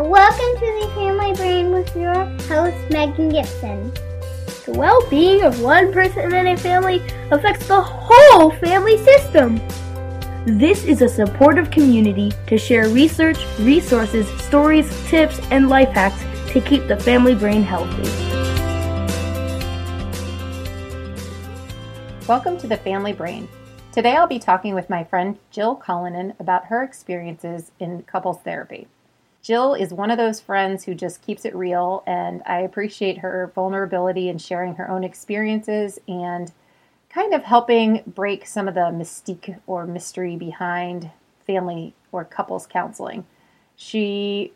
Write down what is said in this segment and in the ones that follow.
Welcome to the Family Brain with your host, Megan Gibson. The well being of one person in a family affects the whole family system. This is a supportive community to share research, resources, stories, tips, and life hacks to keep the family brain healthy. Welcome to the Family Brain. Today I'll be talking with my friend Jill Cullinan about her experiences in couples therapy. Jill is one of those friends who just keeps it real, and I appreciate her vulnerability in sharing her own experiences and kind of helping break some of the mystique or mystery behind family or couples counseling. She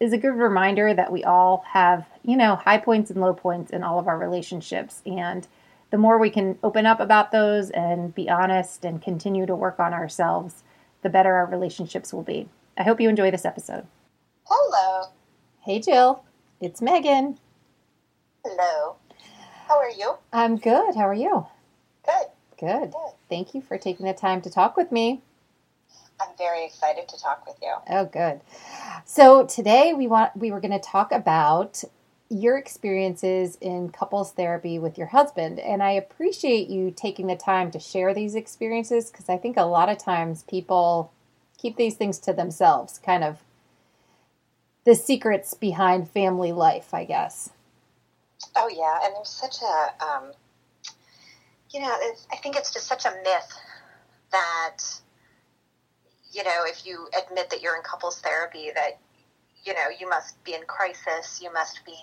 is a good reminder that we all have, you know, high points and low points in all of our relationships. And the more we can open up about those and be honest and continue to work on ourselves, the better our relationships will be. I hope you enjoy this episode. Hello. Hey, Jill. It's Megan. Hello. How are you? I'm good. How are you? Good. Good. Good. Thank you for taking the time to talk with me. I'm very excited to talk with you. Oh, good. So today we want we were going to talk about your experiences in couples therapy with your husband, and I appreciate you taking the time to share these experiences because I think a lot of times people keep these things to themselves, kind of the secrets behind family life, I guess. Oh yeah, and there's such a, um, you know, I think it's just such a myth that, you know, if you admit that you're in couples therapy, that, you know, you must be in crisis, you must be,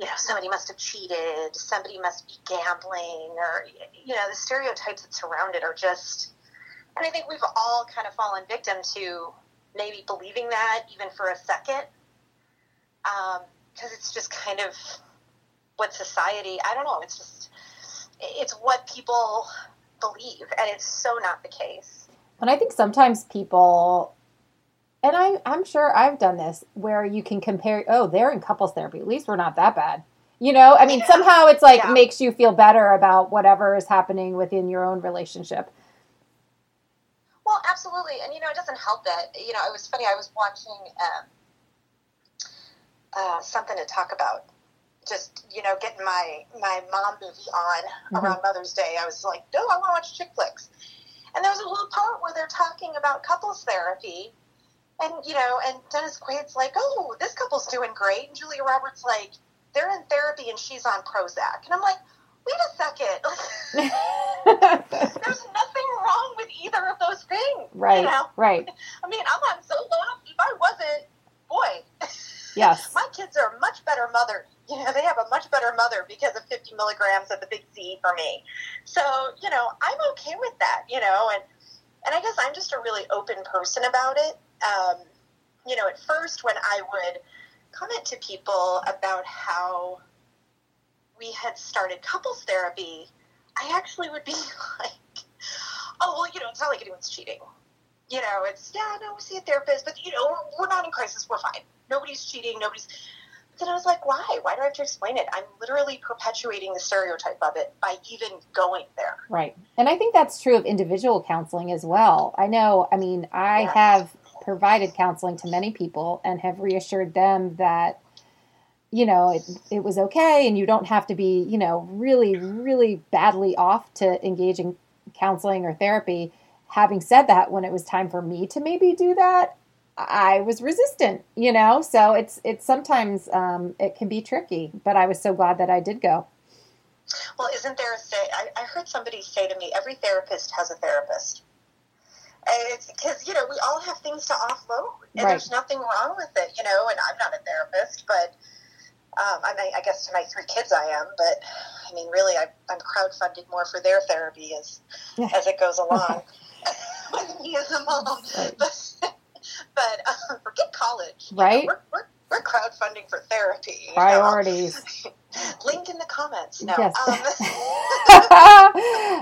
you know, somebody must have cheated, somebody must be gambling, or, you know, the stereotypes that surround it are just, and I think we've all kind of fallen victim to maybe believing that even for a second because um, it's just kind of what society i don't know it's just it's what people believe and it's so not the case and i think sometimes people and I, i'm sure i've done this where you can compare oh they're in couples therapy at least we're not that bad you know i mean yeah. somehow it's like yeah. makes you feel better about whatever is happening within your own relationship well, absolutely, and you know, it doesn't help that you know. It was funny. I was watching um, uh, something to talk about. Just you know, getting my my mom movie on mm-hmm. around Mother's Day. I was like, no, I want to watch chick flicks. And there was a little part where they're talking about couples therapy, and you know, and Dennis Quaid's like, oh, this couple's doing great, and Julia Roberts like, they're in therapy and she's on Prozac, and I'm like wait a second. There's nothing with either of those things. Right. You know? Right. I mean, I'm on Zoloft. If I wasn't, boy. Yes. My kids are a much better mother. You know, they have a much better mother because of 50 milligrams of the big C for me. So, you know, I'm okay with that, you know, and, and I guess I'm just a really open person about it. Um, you know, at first when I would comment to people about how we had started couples therapy, I actually would be like, oh, well, you know, it's not like anyone's cheating. You know, it's, yeah, no, we see a therapist, but, you know, we're, we're not in crisis. We're fine. Nobody's cheating. Nobody's. But then I was like, why? Why do I have to explain it? I'm literally perpetuating the stereotype of it by even going there. Right. And I think that's true of individual counseling as well. I know, I mean, I yes. have provided counseling to many people and have reassured them that you know it, it was okay and you don't have to be you know really really badly off to engage in counseling or therapy having said that, when it was time for me to maybe do that, I was resistant, you know. So it's it's sometimes um, it can be tricky, but I was so glad that I did go. Well, isn't there a say? I, I heard somebody say to me, every therapist has a therapist. Because you know we all have things to offload, and Right. there's nothing wrong with it, you know. And I'm not a therapist, but um, I, mean, I guess to my three kids I am. But I mean, really, I, I'm crowdfunding more for their therapy as as it goes along with me as a mom. Right. But, but uh, forget college, you know, Right. we're, we're, we're crowdfunding for therapy. you know. Priorities. Link in the comments. No. Yes. Um,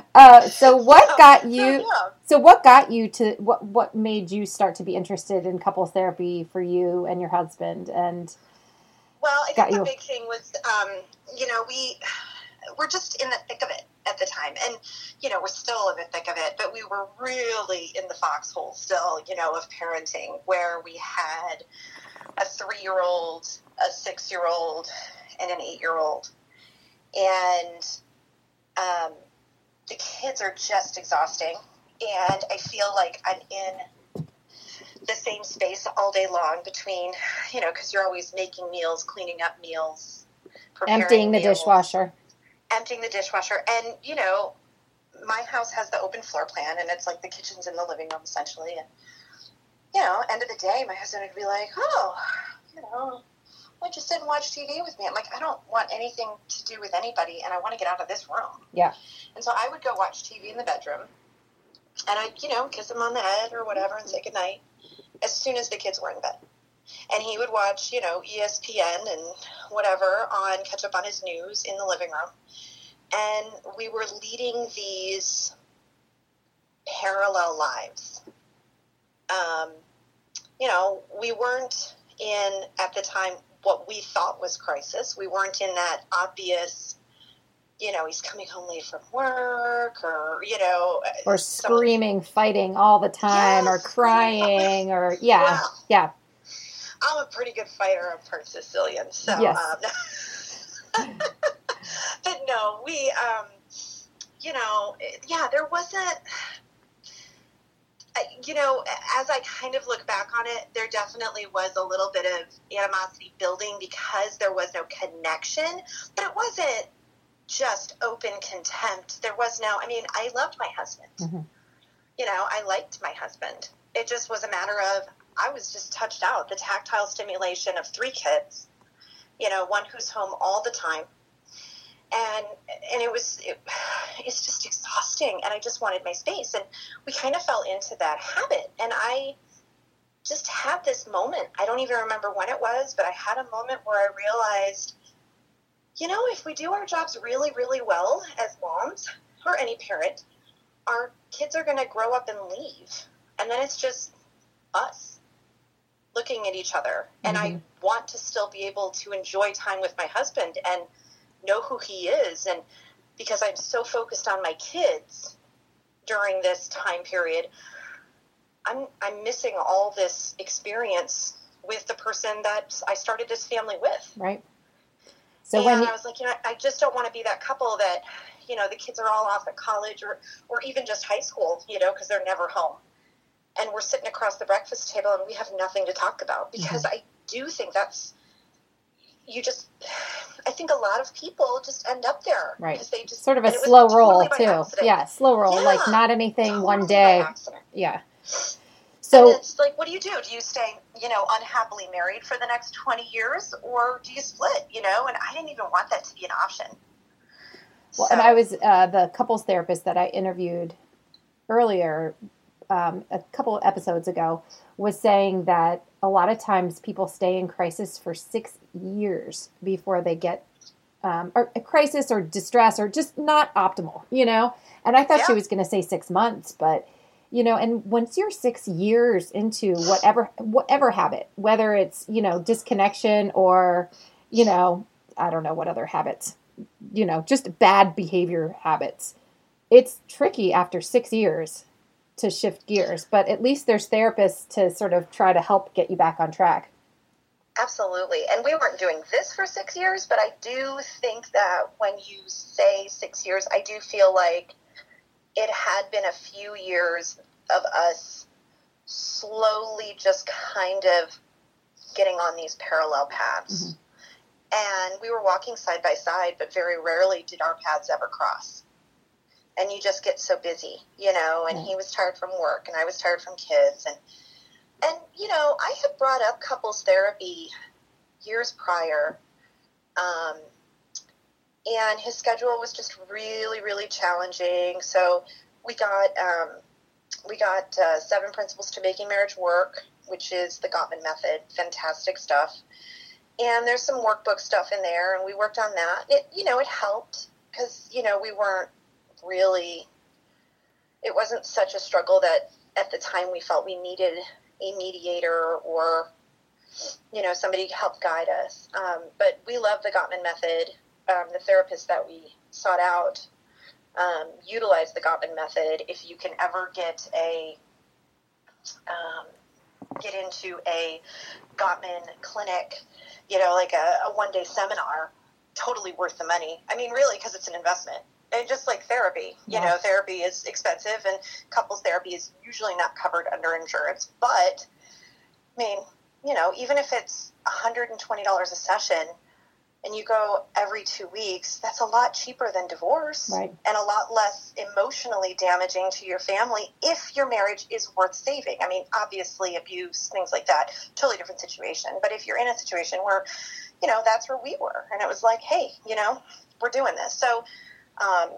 uh, so what got you? yeah. So what got you to what? What made you start to be interested in couples therapy for you and your husband? And Well, I think you. the big thing was, um, you know, we we're just in the thick of it at the time, and you know, we're still in the thick of it, but we were really in the foxhole still, you know, of parenting, where we had a three-year-old, a six-year-old, and an eight-year-old, and um, the kids are just exhausting, and I feel like I'm in the same space all day long between, you know, because you're always making meals, cleaning up meals, preparing emptying the meals, dishwasher. emptying the dishwasher, and you know, my house has the open floor plan, and it's like the kitchen's in the living room essentially, and you know, end of the day, my husband would be like, oh, you know. Why don't you sit and watch TV with me? I'm like, I don't want anything to do with anybody, and I want to get out of this room. Yeah. And so I would go watch TV in the bedroom, and I'd, you know, kiss him on the head or whatever and say goodnight as soon as the kids were in bed. And he would watch, you know, ESPN and whatever on catch up on his news in the living room. And we were leading these parallel lives. Um, you know, we weren't in, at the time, what we thought was crisis. We weren't in that obvious, you know, he's coming home late from work or, you know, Or some- screaming, fighting all the time, or Yes. crying, or yeah, Wow. yeah. I'm a pretty good fighter. I'm part Sicilian, so. Yes. Um, but no, we, um, you know, yeah, there wasn't. You know, as I kind of look back on it, there definitely was a little bit of animosity building because there was no connection, but it wasn't just open contempt. There was no, I mean, I loved my husband. Mhm. You know, I liked my husband. It just was a matter of I was just touched out. The tactile stimulation of three kids, you know, one who's home all the time. And and it was it, it's just exhausting and I just wanted my space and we kind of fell into that habit and I just had this moment. I don't even remember when it was, but I had a moment where I realized you know, if we do our jobs really really well as moms or any parent, our kids are going to grow up and leave. And then it's just us looking at each other. And I mm-hmm. want to still be able to enjoy time with my husband and know who he is. And because I'm so focused on my kids during this time period, I'm, I'm missing all this experience with the person that I started this family with. Right. So and when I was like, you know, I just don't want to be that couple that, you know, the kids are all off at college or, or even just high school, you know, because they're never home. And we're sitting across the breakfast table and we have nothing to talk about mm-hmm. because I do think that's, you just, I think a lot of people just end up there. Right. Because they just, sort of a and it was slow totally roll too. accident. Yeah, slow roll. Like not anything Totally one day. Yeah. So So it's like, what do you do? Do you stay, you know, unhappily married for the next 20 years or do you split, you know? And I didn't even want that to be an option. Well, So- and I was uh, the couples therapist that I interviewed earlier, um, a couple of episodes ago, was saying that a lot of times people stay in crisis for six years before they get um, or a crisis or distress or just not optimal, you know. And I thought she was going to say six months, but you know, and once you're six years into whatever whatever habit, whether it's you know disconnection or you know I don't know what other habits you know, just bad behavior habits. It's tricky after six years to shift gears, but at least there's therapists to sort of try to help get you back on track. Absolutely. And we weren't doing this for six years, but I do think that when you say six years, I do feel like it had been a few years of us slowly just kind of getting on these parallel paths. Mm-hmm. And we were walking side by side, but very rarely did our paths ever cross. And you just get so busy, you know, and he was tired from work and I was tired from kids and and you know, I had brought up couples therapy years prior. Um, and his schedule was just really, really challenging. So we got um, we got uh, Seven Principles to Making Marriage Work, which is the Gottman method. Fantastic stuff. And there's some workbook stuff in there, and we worked on that. It you know it helped because you know we weren't really. It wasn't such a struggle that at the time we felt we needed a mediator or you know somebody to help guide us. Um, but we love the Gottman method. Um, the therapist that we sought out um, utilize the Gottman method if you can ever get a um, get into a Gottman clinic, you know, like a, a one day seminar, totally worth the money. I mean, really, because it's an investment. And just like therapy, you yeah. know, therapy is expensive, and couples therapy is usually not covered under insurance. But I mean, you know, even if it's $120 a session, and you go every two weeks, that's a lot cheaper than divorce right. and a lot less emotionally damaging to your family if your marriage is worth saving. I mean, obviously, abuse, things like that, totally different situation. But if you're in a situation where, you know, that's where we were, and it was like, hey, you know, we're doing this. So, um,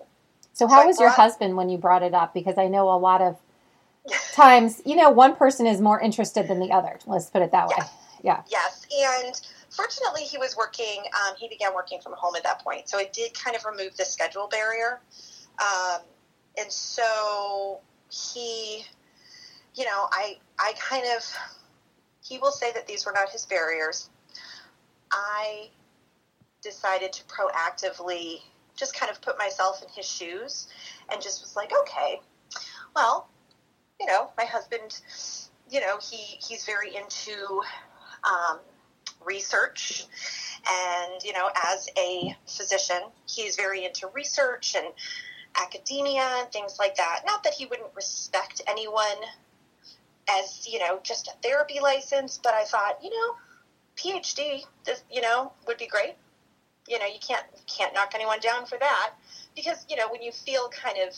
so how so was brought, your husband when you brought it up? Because I know a lot of times, you know, one person is more interested than the other. Let's put it that way. Yeah. Yes. And, fortunately, he was working. Um, he began working from home at that point, so it did kind of remove the schedule barrier. Um, and so he, you know, I I kind of he will say that these were not his barriers. I decided to proactively just kind of put myself in his shoes and just was like, okay, well, you know, my husband, you know, he he's very into um, research. And, you know, as a physician, he's very into research and academia and things like that. Not that he wouldn't respect anyone as, you know, just a therapy license, but I thought, you know, PhD, this, you know, would be great. You know, you can't can't knock anyone down for that because, you know, when you feel kind of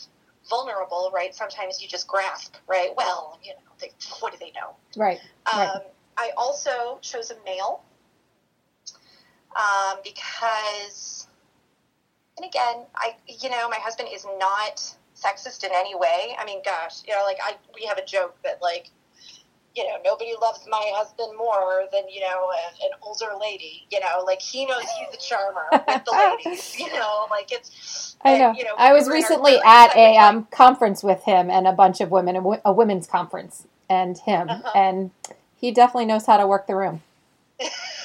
vulnerable, right? Sometimes you just grasp, right? Well, you know, they, what do they know? Right. Um, right. I also chose a male um, because, and again, I, you know, my husband is not sexist in any way. I mean, gosh, you know, like I, we have a joke that like, you know, nobody loves my husband more than, you know, an, an older lady, you know, like he knows he's a charmer with the ladies, you know, like it's, I know. And, you know I was recently at a um, conference with him and a bunch of women, a, a women's conference and him, uh-huh. and he definitely knows how to work the room.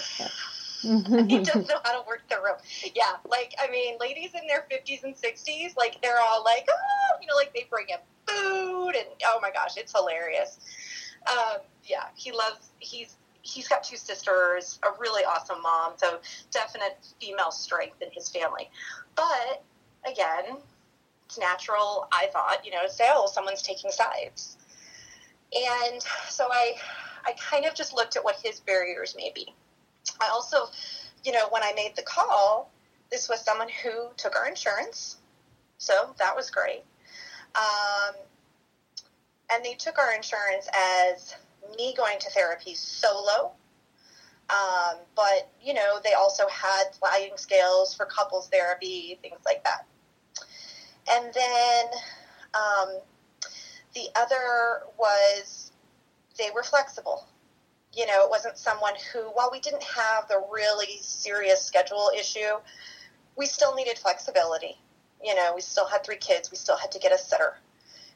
he doesn't know how to work the room. Yeah, like I mean, ladies in their fifties and sixties, like they're all like, oh, you know, like they bring him food, and oh my gosh, it's hilarious. Um, yeah, he loves. He's he's got two sisters, a really awesome mom, so definite female strength in his family. But again, it's natural. I thought, you know, to say, oh, someone's taking sides, and so I, I kind of just looked at what his barriers may be I also, you know, when I made the call, this was someone who took our insurance. So that was great. Um, and they took our insurance as me going to therapy solo. Um, but, you know, they also had sliding scales for couples therapy, things like that. And then um, the other was they were flexible you know, it wasn't someone who, while we didn't have the really serious schedule issue, we still needed flexibility. You know, we still had three kids. We still had to get a sitter.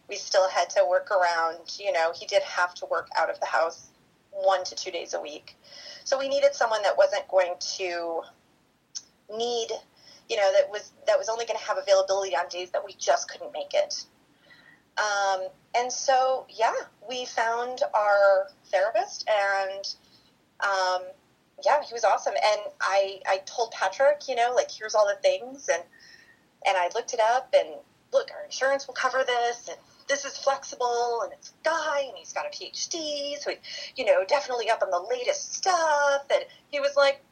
We still had to work around, you know, he did have to work out of the house one to two days a week. So we needed someone that wasn't going to need, you know, that was that was only going to have availability on days that we just couldn't make it. Um, and so, yeah, we found our therapist, and um, yeah, he was awesome. And I, I told Patrick, you know, like here's all the things, and and I looked it up, and look, our insurance will cover this, and this is flexible and it's a guy and he's got a PhD, so he, you know, definitely up on the latest stuff. And he was like,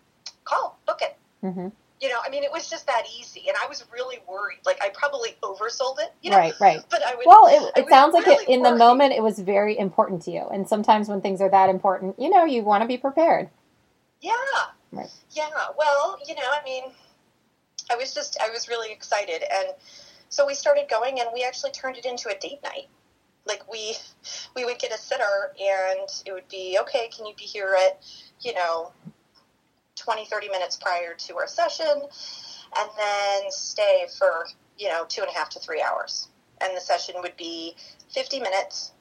call, book it. hmm You know, I mean, it was just that easy. And I was really worried. Like, I probably oversold it, you know? Right, right. But I would. Well, it, it sounds like it really in the moment it was very important to you. And sometimes when things are that important, you know, you want to be prepared. Yeah. Right. Yeah. Well, you know, I mean, I was just, I was really excited. And so we started going and we actually turned it into a date night. Like we, we would get a sitter and it would be, okay, can you be here at, you know, 20, 30 minutes prior to our session and then stay for, you know, two and a half to three hours. And the session would be 50 minutes.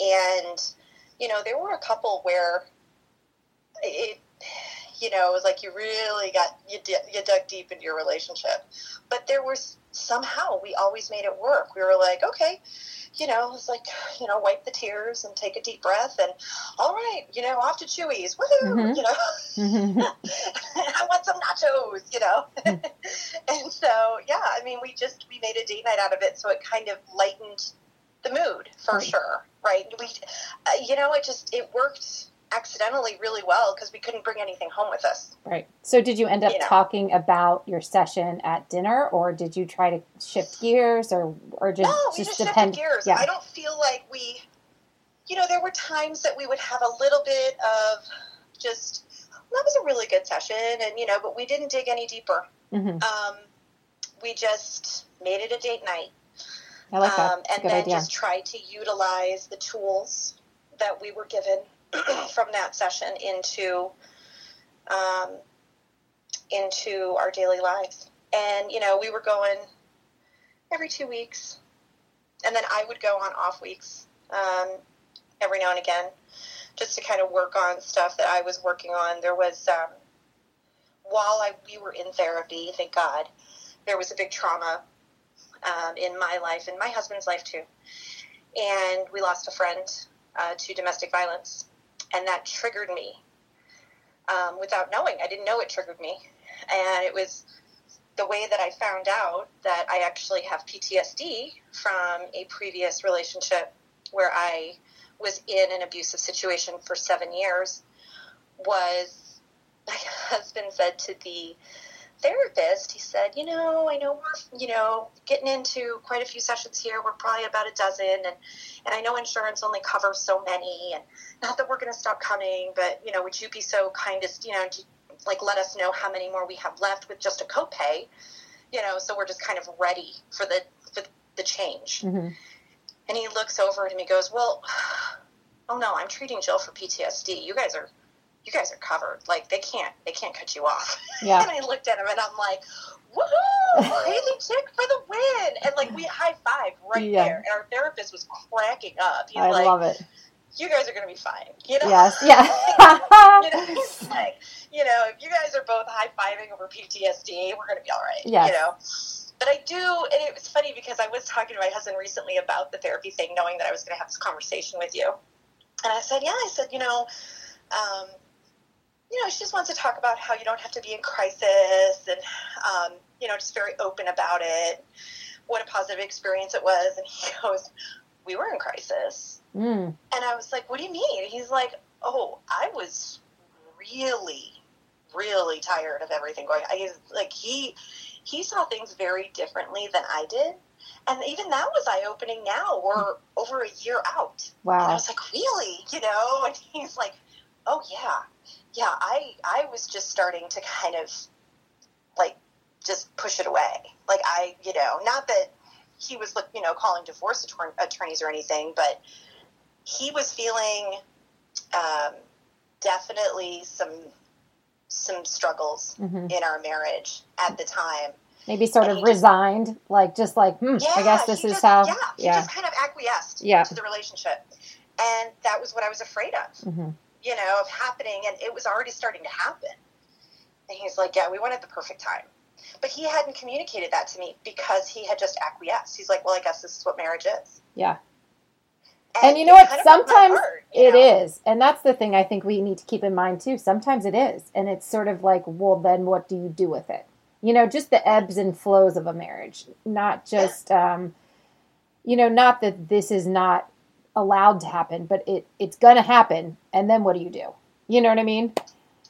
And, you know, there were a couple where it, you know, it was like you really got you you dug deep into your relationship. But there was somehow we always made it work. We were like, okay, you know, it's like you know, wipe the tears and take a deep breath, and all right, you know, off to Chewy's, woohoo, Mhm. you know. hmm I want some nachos, you know. and so, yeah, I mean, we just we made a date night out of it, so it kind of lightened the mood for sure, right? We, uh, you know, it just it worked accidentally really well because we couldn't bring anything home with us. Right. So did you end up You know. talking about your session at dinner or did you try to shift gears or or just no, we just just depend shifted gears. Yeah. I don't feel like we, you know, there were times that we would have a little bit of just. Well, that was a really good session, and you know, but we didn't dig any deeper. hmm Um, we just made it a date night. I like that. um, and then idea. just try to utilize the tools that we were given from that session into um, into our daily lives. And you know, we were going every two weeks, and then I would go on off weeks um, every now and again, just to kind of work on stuff that I was working on. There was um, while I we were in therapy, thank God, there was a big trauma um, in my life and my husband's life too. And we lost a friend uh, to domestic violence, and that triggered me um, without knowing. I didn't know it triggered me, and it was the way that I found out that I actually have PTSD from a previous relationship where I was in an abusive situation for seven years. Was my husband said to the therapist, he said, you know, I know we're, you know, getting into quite a few sessions here. We're probably about a dozen, and and I know insurance only covers so many, and not that we're going to stop coming, but you know, would you be so kind as, you know, to, like let us know how many more we have left with just a copay, you know, so we're just kind of ready for the for the change. hmm And he looks over at him. He goes, "Well, oh no, I'm treating Jill for PTSD. You guys are, you guys are covered. Like they can't, they can't cut you off." Yeah. and I looked at him and I'm like, "Woohoo! Crazy chick for the win!" And like we high five right Yeah. there. And our therapist was cracking up. He's I like, love it. "You guys are gonna be fine." You know? Yes. Yeah. you know, he's like, you know, if you guys are both high fiving over PTSD, we're going to be all right. Yes. You know, but I do, and it was funny because I was talking to my husband recently about the therapy thing, knowing that I was going to have this conversation with you, and I said, yeah, I said, you know, um, you know, she just wants to talk about how you don't have to be in crisis, and um, you know, just very open about it. What a positive experience it was, and he goes, we were in crisis. mm. And I was like, what do you mean? He's like, oh, I was really, really tired of everything going on. He's like, he, he saw things very differently than I did. And even that was eye opening now. We're over a year out. Wow. And I was like, really? You know? And he's like, oh, yeah. Yeah, I, I was just starting to kind of like just push it away. Like, I, you know, not that he was, you know, calling divorce attorn- attorneys or anything, but he was feeling um, definitely some some struggles hmm in our marriage at the time. Maybe sort And of he just- resigned, like just like, hmm, Yeah, I guess this is just, how. Yeah, he Yeah. just kind of acquiesced Yeah. to the relationship, and that was what I was afraid of. hmm You know, of happening, and it was already starting to happen. And he's like, "Yeah, we went at the perfect time." But he hadn't communicated that to me because he had just acquiesced. He's like, "Well, I guess this is what marriage is." Yeah. And you know what? kind of Sometimes heart, It know? is. And that's the thing I think we need to keep in mind too. Sometimes it is. And it's sort of like, well, then what do you do with it? You know, just the ebbs and flows of a marriage, not just, um, you know, not that this is not allowed to happen, but it it's going to happen. And then what do you do? You know what I mean?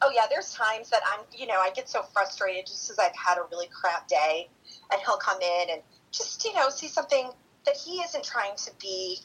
Oh yeah, there's times that I'm, you know, I get so frustrated just because I've had a really crap day, and he'll come in and just, you know, see something that he isn't trying to be,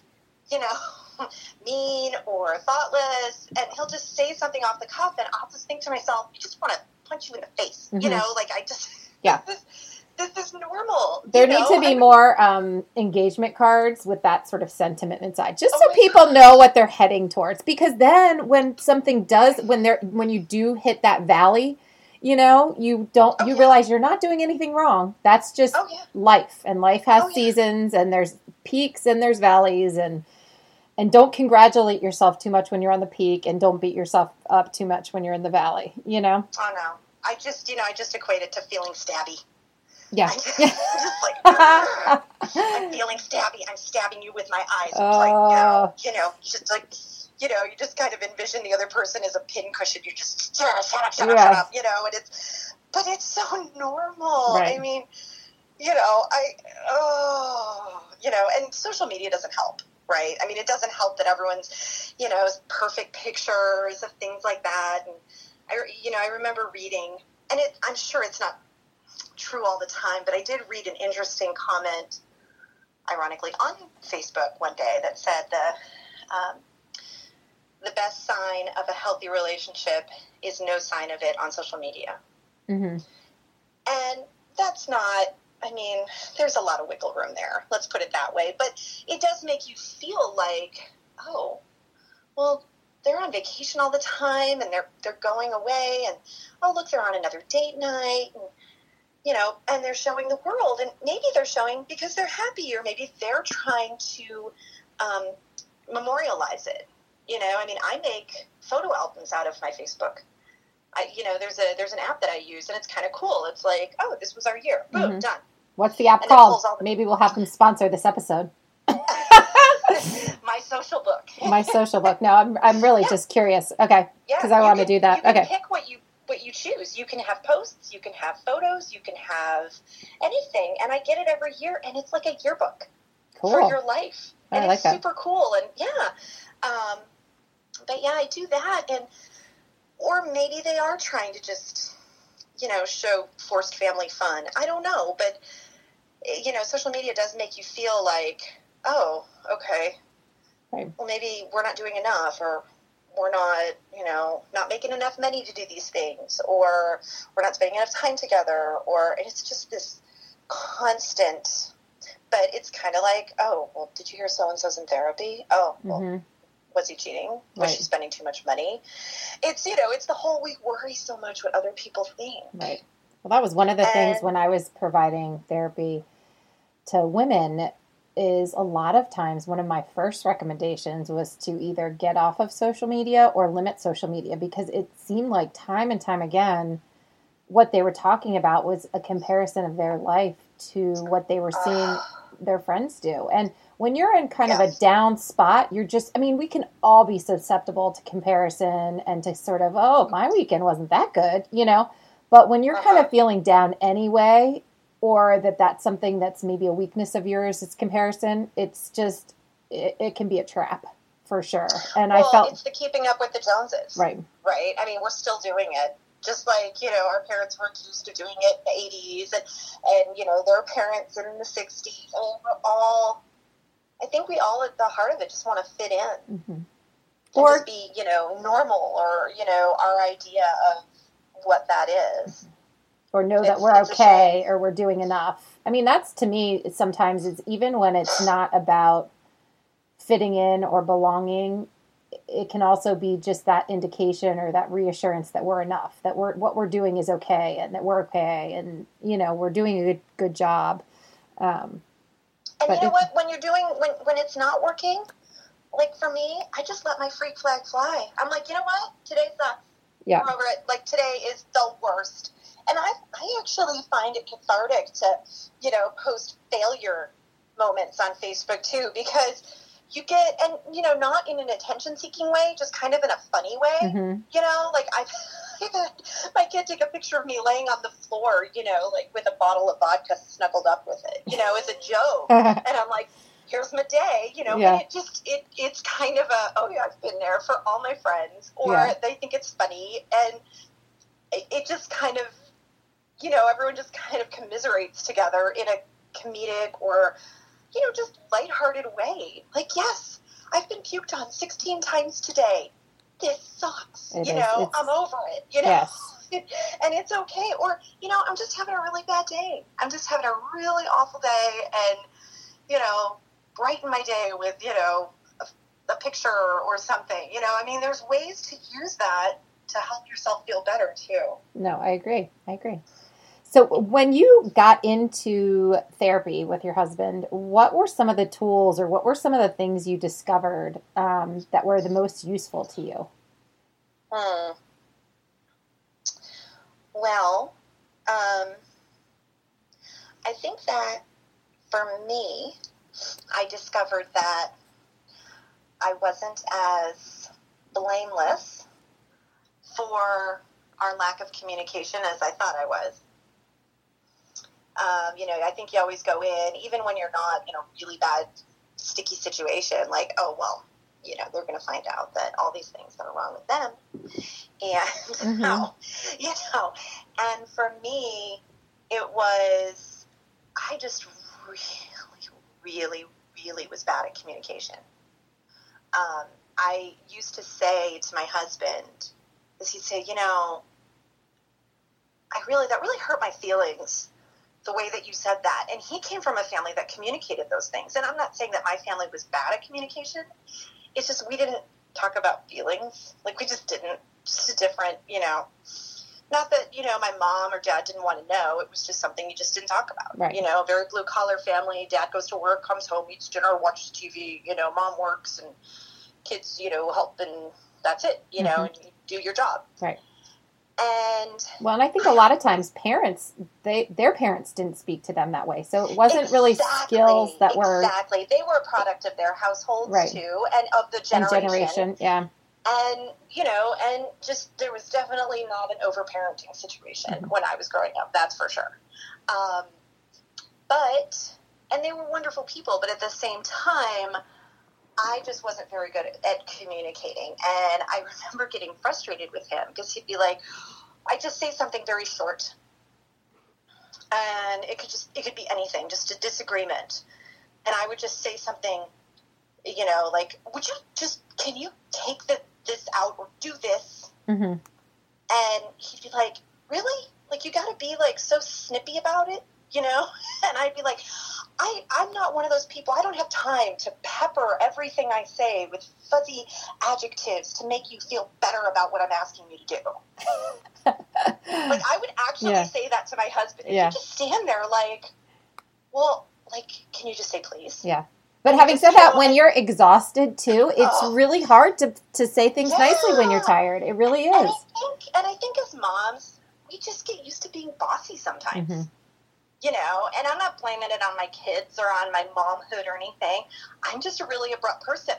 you know, mean or thoughtless, and he'll just say something off the cuff, and I'll just think to myself, I just want to punch you in the face, Mhm. you know, like I just, Yeah. this, is normal. There need know? to be I- more um, engagement cards with that sort of sentiment inside, just Oh so people know what they're heading towards. Because then, when something does, when they're when you do hit that valley, you know, you don't Oh, you yeah. realize you're not doing anything wrong. That's just Oh yeah. life, and life has Oh, yeah. seasons, and there's peaks and there's valleys, and and don't congratulate yourself too much when you're on the peak, and don't beat yourself up too much when you're in the valley. You know, Oh no. I just, you know, I just equate it to feeling stabby. Yeah. I just, like, I'm feeling stabby. I'm stabbing you with my eyes. It's like, uh. you know, you know, just like, you know, you just kind of envision the other person as a pincushion. You just shut up, shut up, shut up, shut up, you know, and it's, but it's so normal. Right. I mean, you know, I, oh, you know, and social media doesn't help. Right. I mean, it doesn't help that everyone's, you know, perfect pictures of things like that. And I, you know, I remember reading, and it, I'm sure it's not true all the time, but I did read an interesting comment, ironically, on Facebook one day that said the um, the best sign of a healthy relationship is no sign of it on social media, hmm and that's not. I mean, there's a lot of wiggle room there. Let's put it that way. But it does make you feel like, oh, well, they're on vacation all the time, and they're they're going away, and oh, look, they're on another date night, and you know, and they're showing the world, and maybe they're showing because they're happy, or maybe they're trying to um, memorialize it. You know, I mean, I make photo albums out of my Facebook. I, you know, there's a there's an app that I use, and it's kind of cool. It's like, oh, this was our year, boom, Mhm. done. What's the app And called? the- Maybe we'll have them sponsor this episode. my social book. My social book. No, I'm I'm really Yeah. just curious. Okay. Yeah, 'Cause I wanna do that. Okay. pick what you what you choose. You can have posts, you can have photos, you can have anything, and I get it every year, and it's like a yearbook for your life, I and like it's that. super cool. And yeah, um, but yeah, I do that, and or maybe they are trying to just you know show forced family fun. I don't know, but eh, you know, social media does make you feel like, oh, okay, Right. well, maybe we're not doing enough, or we're not, you know, not making enough money to do these things, or we're not spending enough time together, or and it's just this constant. But it's kind of like, oh, well, did you hear so and so's in therapy? Oh, well, hmm was he cheating? Was Right. she spending too much money? It's you know, it's the whole we worry so much what other people think. Right. Well, that was one of the things when I was providing therapy to women. Is a lot of times one of my first recommendations was to either get off of social media or limit social media because it seemed like time and time again what they were talking about was a comparison of their life to what they were seeing their friends do. And when you're in kind of a down spot, you're just, I mean, we can all be susceptible to comparison and to sort of, oh, my weekend wasn't that good, you know? But when you're kind Uh-huh. of feeling down anyway, or that that's something that's maybe a weakness of yours, it's comparison, it's just, it, it can be a trap for sure. And well, I felt, it's the keeping up with the Joneses, right, right? I mean, we're still doing it. Just like, you know, our parents were accused of doing it in the 80s and, and you know, their parents in the 60s. I mean, we're all, I think we all at the heart of it just want to fit in hmm Or- be, you know, normal or, you know, our idea of what that is. Or know that we're okay or we're doing enough. I mean, that's to me sometimes it's even when it's not about fitting in or belonging, it can also be just that indication or that reassurance that we're enough, that we're what we're doing is okay and that we're okay and you know, we're doing a good good job. Um, And But you know what? When you're doing when when it's not working, like for me, I just let my freak flag fly. I'm like, you know what? Today sucks. yeah. Over it. Like today is the worst. And I I actually find it cathartic to, you know, post failure moments on Facebook too because you get and you know not in an attention seeking way, just kind of in a funny way. hmm You know, like I've, I've had my kid take a picture of me laying on the floor, you know, like with a bottle of vodka snuggled up with it, you know, as a joke. And I'm like, here's my day, you know, Yeah. and it just it it's kind of a oh yeah, I've been there for all my friends, or Yeah. they think it's funny, and it, it just kind of you know everyone just kind of commiserates together in a comedic or you know just lighthearted way. Like yes, I've been puked on 16 times today. This sucks. It you is. know, It's- I'm over it. You know. Yes. and it's okay. Or, you know, I'm just having a really bad day. I'm just having a really awful day and, you know, brighten my day with, you know, a, a picture or something. You know, I mean, there's ways to use that to help yourself feel better too. No, I agree. I agree. So, when you got into therapy with your husband, what were some of the tools or what were some of the things you discovered um, that were the most useful to you? Hmm. Well, um, I think that for me, I discovered that I wasn't as blameless for our lack of communication as I thought I was. Um, you know, I think you always go in, even when you're not in a really bad, sticky situation, like, oh, well, you know, they're going to find out that all these things that are wrong with them. And, Mhm. no, you know, and for me, it was, I just really, really, really was bad at communication. Um, I used to say to my husband, he'd say, you know, I really, that really hurt my feelings the way that you said that. And he came from a family that communicated those things. And I'm not saying that my family was bad at communication. It's just we didn't talk about feelings. Like we just didn't. Just a different, you know. Not that you know my mom or dad didn't want to know. It was just something you just didn't talk about. Right. You know, very blue collar family. Dad goes to work, comes home, eats dinner, watches TV. You know, mom works and kids, you know, help and that's it. You know, Mhm. and you do your job. Right. And Well, and I think a lot of times parents, they their parents didn't speak to them that way, so it wasn't really skills that were exactly. They were a product of their households Right. too, and of the generation. generation. Yeah, And you know, and just there was definitely not an overparenting situation Mhm. when I was growing up. That's for sure. Um, but and they were wonderful people, but at the same time. I just wasn't very good at, at communicating. And I remember getting frustrated with him because he'd be like, I just say something very short. And it could just, it could be anything, just a disagreement. And I would just say something, you know, like, would you just, can you take the, this out or do this? hmm And he'd be like, really? Like, you got to be like so snippy about it, you know? And I'd be like, I, I'm not one of those people. I don't have time to pepper everything I say with fuzzy adjectives to make you feel better about what I'm asking you to do. Like, I would actually Yeah. say that to my husband. And Yeah. he'd just stand there like, well, like, can you just say please? yeah. But having said that, when you're exhausted too, it's Oh. really hard to to say things nicely when you're tired. It really And I is. think, and I think as moms, we just get used to being bossy sometimes. Mhm. You know, and I'm not blaming it on my kids or on my momhood or anything. I'm just a really abrupt person.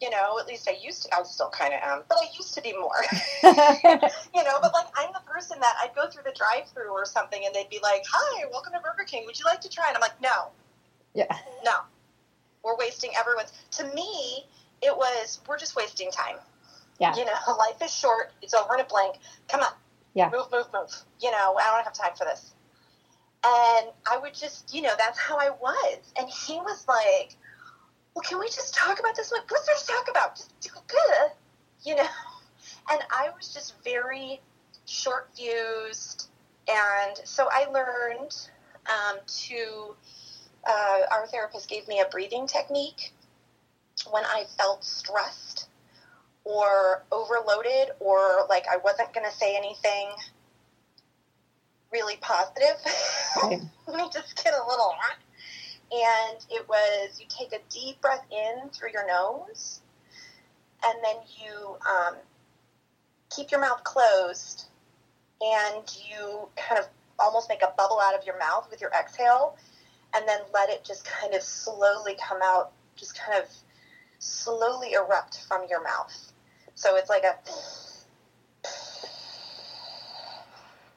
You know, at least I used to. I still kind of am, but I used to be more. you know, but like I'm the person that I'd go through the drive-through or something, and they'd be like, "Hi, welcome to Burger King. Would you like to try?" And I'm like, "No, yeah. no, we're wasting everyone's." To me, it was we're just wasting time. Yeah. You know, life is short. It's over in a blink. Come on. Yeah. Move, move, move. You know, I don't have time for this. And I would just, you know, that's how I was. And he was like, well, can we just talk about this? I'm like, what's there to talk about? Just you know? And I was just very short fused. And so I learned um, to, uh, our therapist gave me a breathing technique when I felt stressed or overloaded or like I wasn't going to say anything really positive. Let me just get a little hot. And it was you take a deep breath in through your nose, and then you um, keep your mouth closed, and you kind of almost make a bubble out of your mouth with your exhale, and then let it just kind of slowly come out, just kind of slowly erupt from your mouth. So it's like a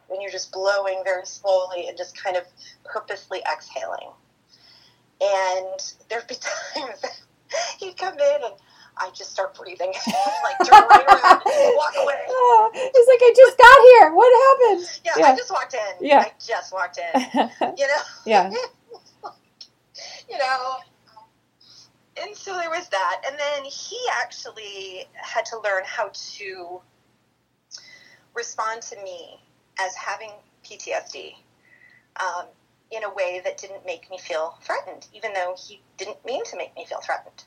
when you're just blowing very slowly and just kind of purposely exhaling. And there'd be times that he'd come in and I just start breathing, like turn right around, and walk away. Oh, it's like I just got here. What happened? Yeah, Yeah. I just walked in. Yeah. I just walked in. You know. yeah. you know. And so there was that, and then he actually had to learn how to respond to me as having PTSD um, in a way that didn't make me feel threatened, even though he didn't mean to make me feel threatened.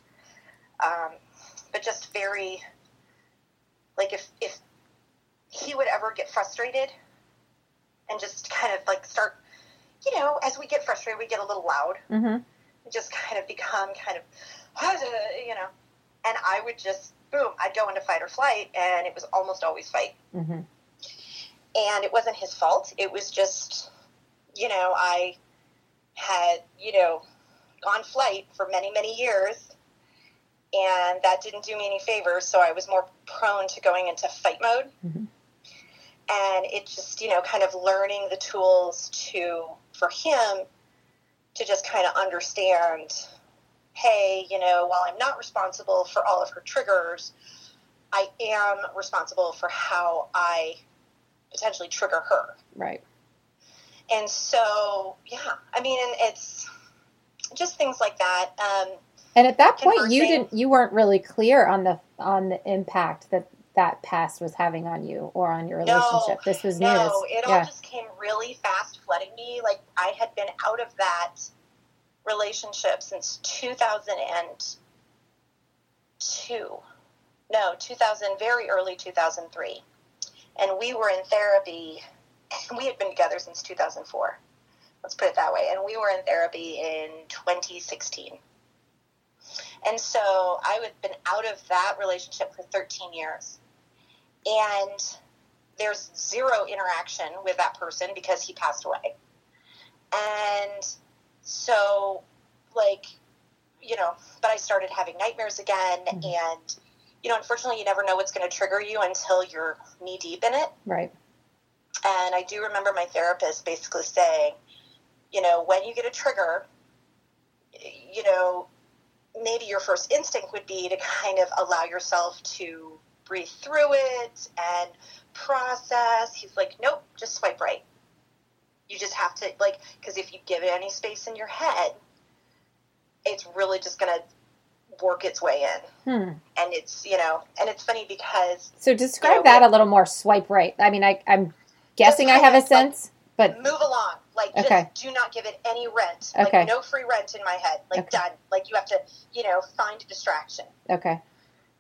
Um, but just very, like if if he would ever get frustrated and just kind of like start, you know, as we get frustrated, we get a little loud Mm-hmm. just kind of become kind of, you know, and I would just, boom, I'd go into fight or flight, and it was almost always fight. Mm-hmm. And it wasn't his fault. It was just, you know, I had, you know, gone flight for many, many years, and that didn't do me any favors, so I was more prone to going into fight mode. Mhm. And it just, you know, kind of learning the tools to, for him, to just kind of understand hey, you know, while I'm not responsible for all of her triggers, I am responsible for how I potentially trigger her. Right. And so, yeah, I mean, and it's just things like that. Um, And at that point, you didn't. You weren't really clear on the on the impact that that past was having on you or on your relationship. this was no, news. it all yeah. just came really fast, flooding me. Like I had been out of that relationship since 2002. No, 2000, very early 2003. And we were in therapy. We had been together since 2004. Let's put it that way. And we were in therapy in 2016. And so I had been out of that relationship for 13 years. And there's zero interaction with that person because he passed away. And so, like, you know, but I started having nightmares again. Mhm. And, you know, unfortunately, you never know what's going to trigger you until you're knee deep in it. Right. And I do remember my therapist basically saying, you know, when you get a trigger, you know, maybe your first instinct would be to kind of allow yourself to breathe through it and process. He's like, nope, just swipe right. You just have to, like, because if you give it any space in your head, it's really just going to work its way in. Hmm. And it's, you know, and it's funny because So describe Yeah, that a little more. Swipe right. I mean, I, I'm guessing I have a of like- sense, but move along. Like, Okay. just do not give it any rent. Okay. Like, no free rent in my head. Like, Okay. done. Like, you have to, you know, find a distraction okay.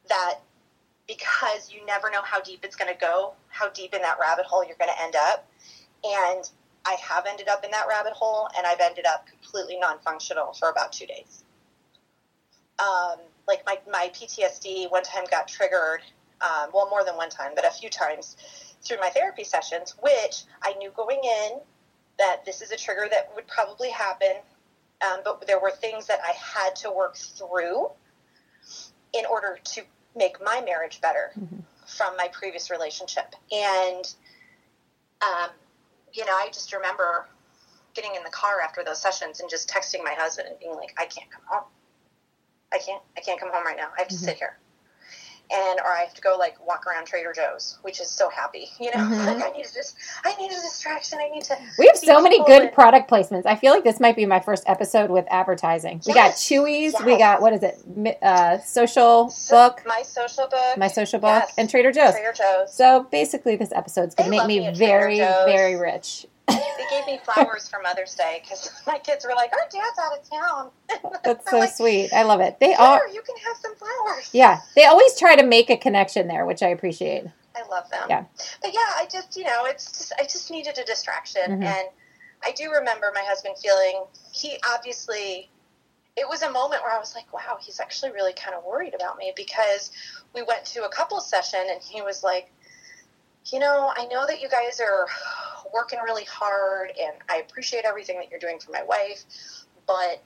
that because you never know how deep it's going to go, how deep in that rabbit hole you're going to end up. And I have ended up in that rabbit hole, and I've ended up completely non functional for about two days. Um, like, my, my PTSD one time got triggered, um, well, more than one time, but a few times through my therapy sessions, which I knew going in that this is a trigger that would probably happen. Um, but there were things that I had to work through in order to make my marriage better Mhm. from my previous relationship. And, um, you know, I just remember getting in the car after those sessions and just texting my husband and being like, I can't come home. I can't, I can't come home right now. I have to Mhm. sit here. And, or I have to go like walk around Trader Joe's, which is so happy, you know, Mhm. like I need to just, I need a distraction. I need to, We have so many good and- product placements. I feel like this might be my first episode with advertising. We got Yes. We got what is it? Uh, social So- book, my social book, my social book, Yes. and Trader Joe's. Trader Joe's. So basically, this episode's going to make me me very, very rich. They gave me flowers for Mother's Day because my kids were like, "Our dad's out of town." That's so like, sweet. I love it. They are, Sure, you can have some flowers. yeah. They always try to make a connection there, which I appreciate. I love them. Yeah. But yeah, I just you know, it's just I just needed a distraction, Mhm. and I do remember my husband feeling he obviously. It was a moment where I was like, "Wow, he's actually really kind of worried about me," because we went to a couple session, and he was like, "You know, I know that you guys are working really hard, and I appreciate everything that you're doing for my wife, but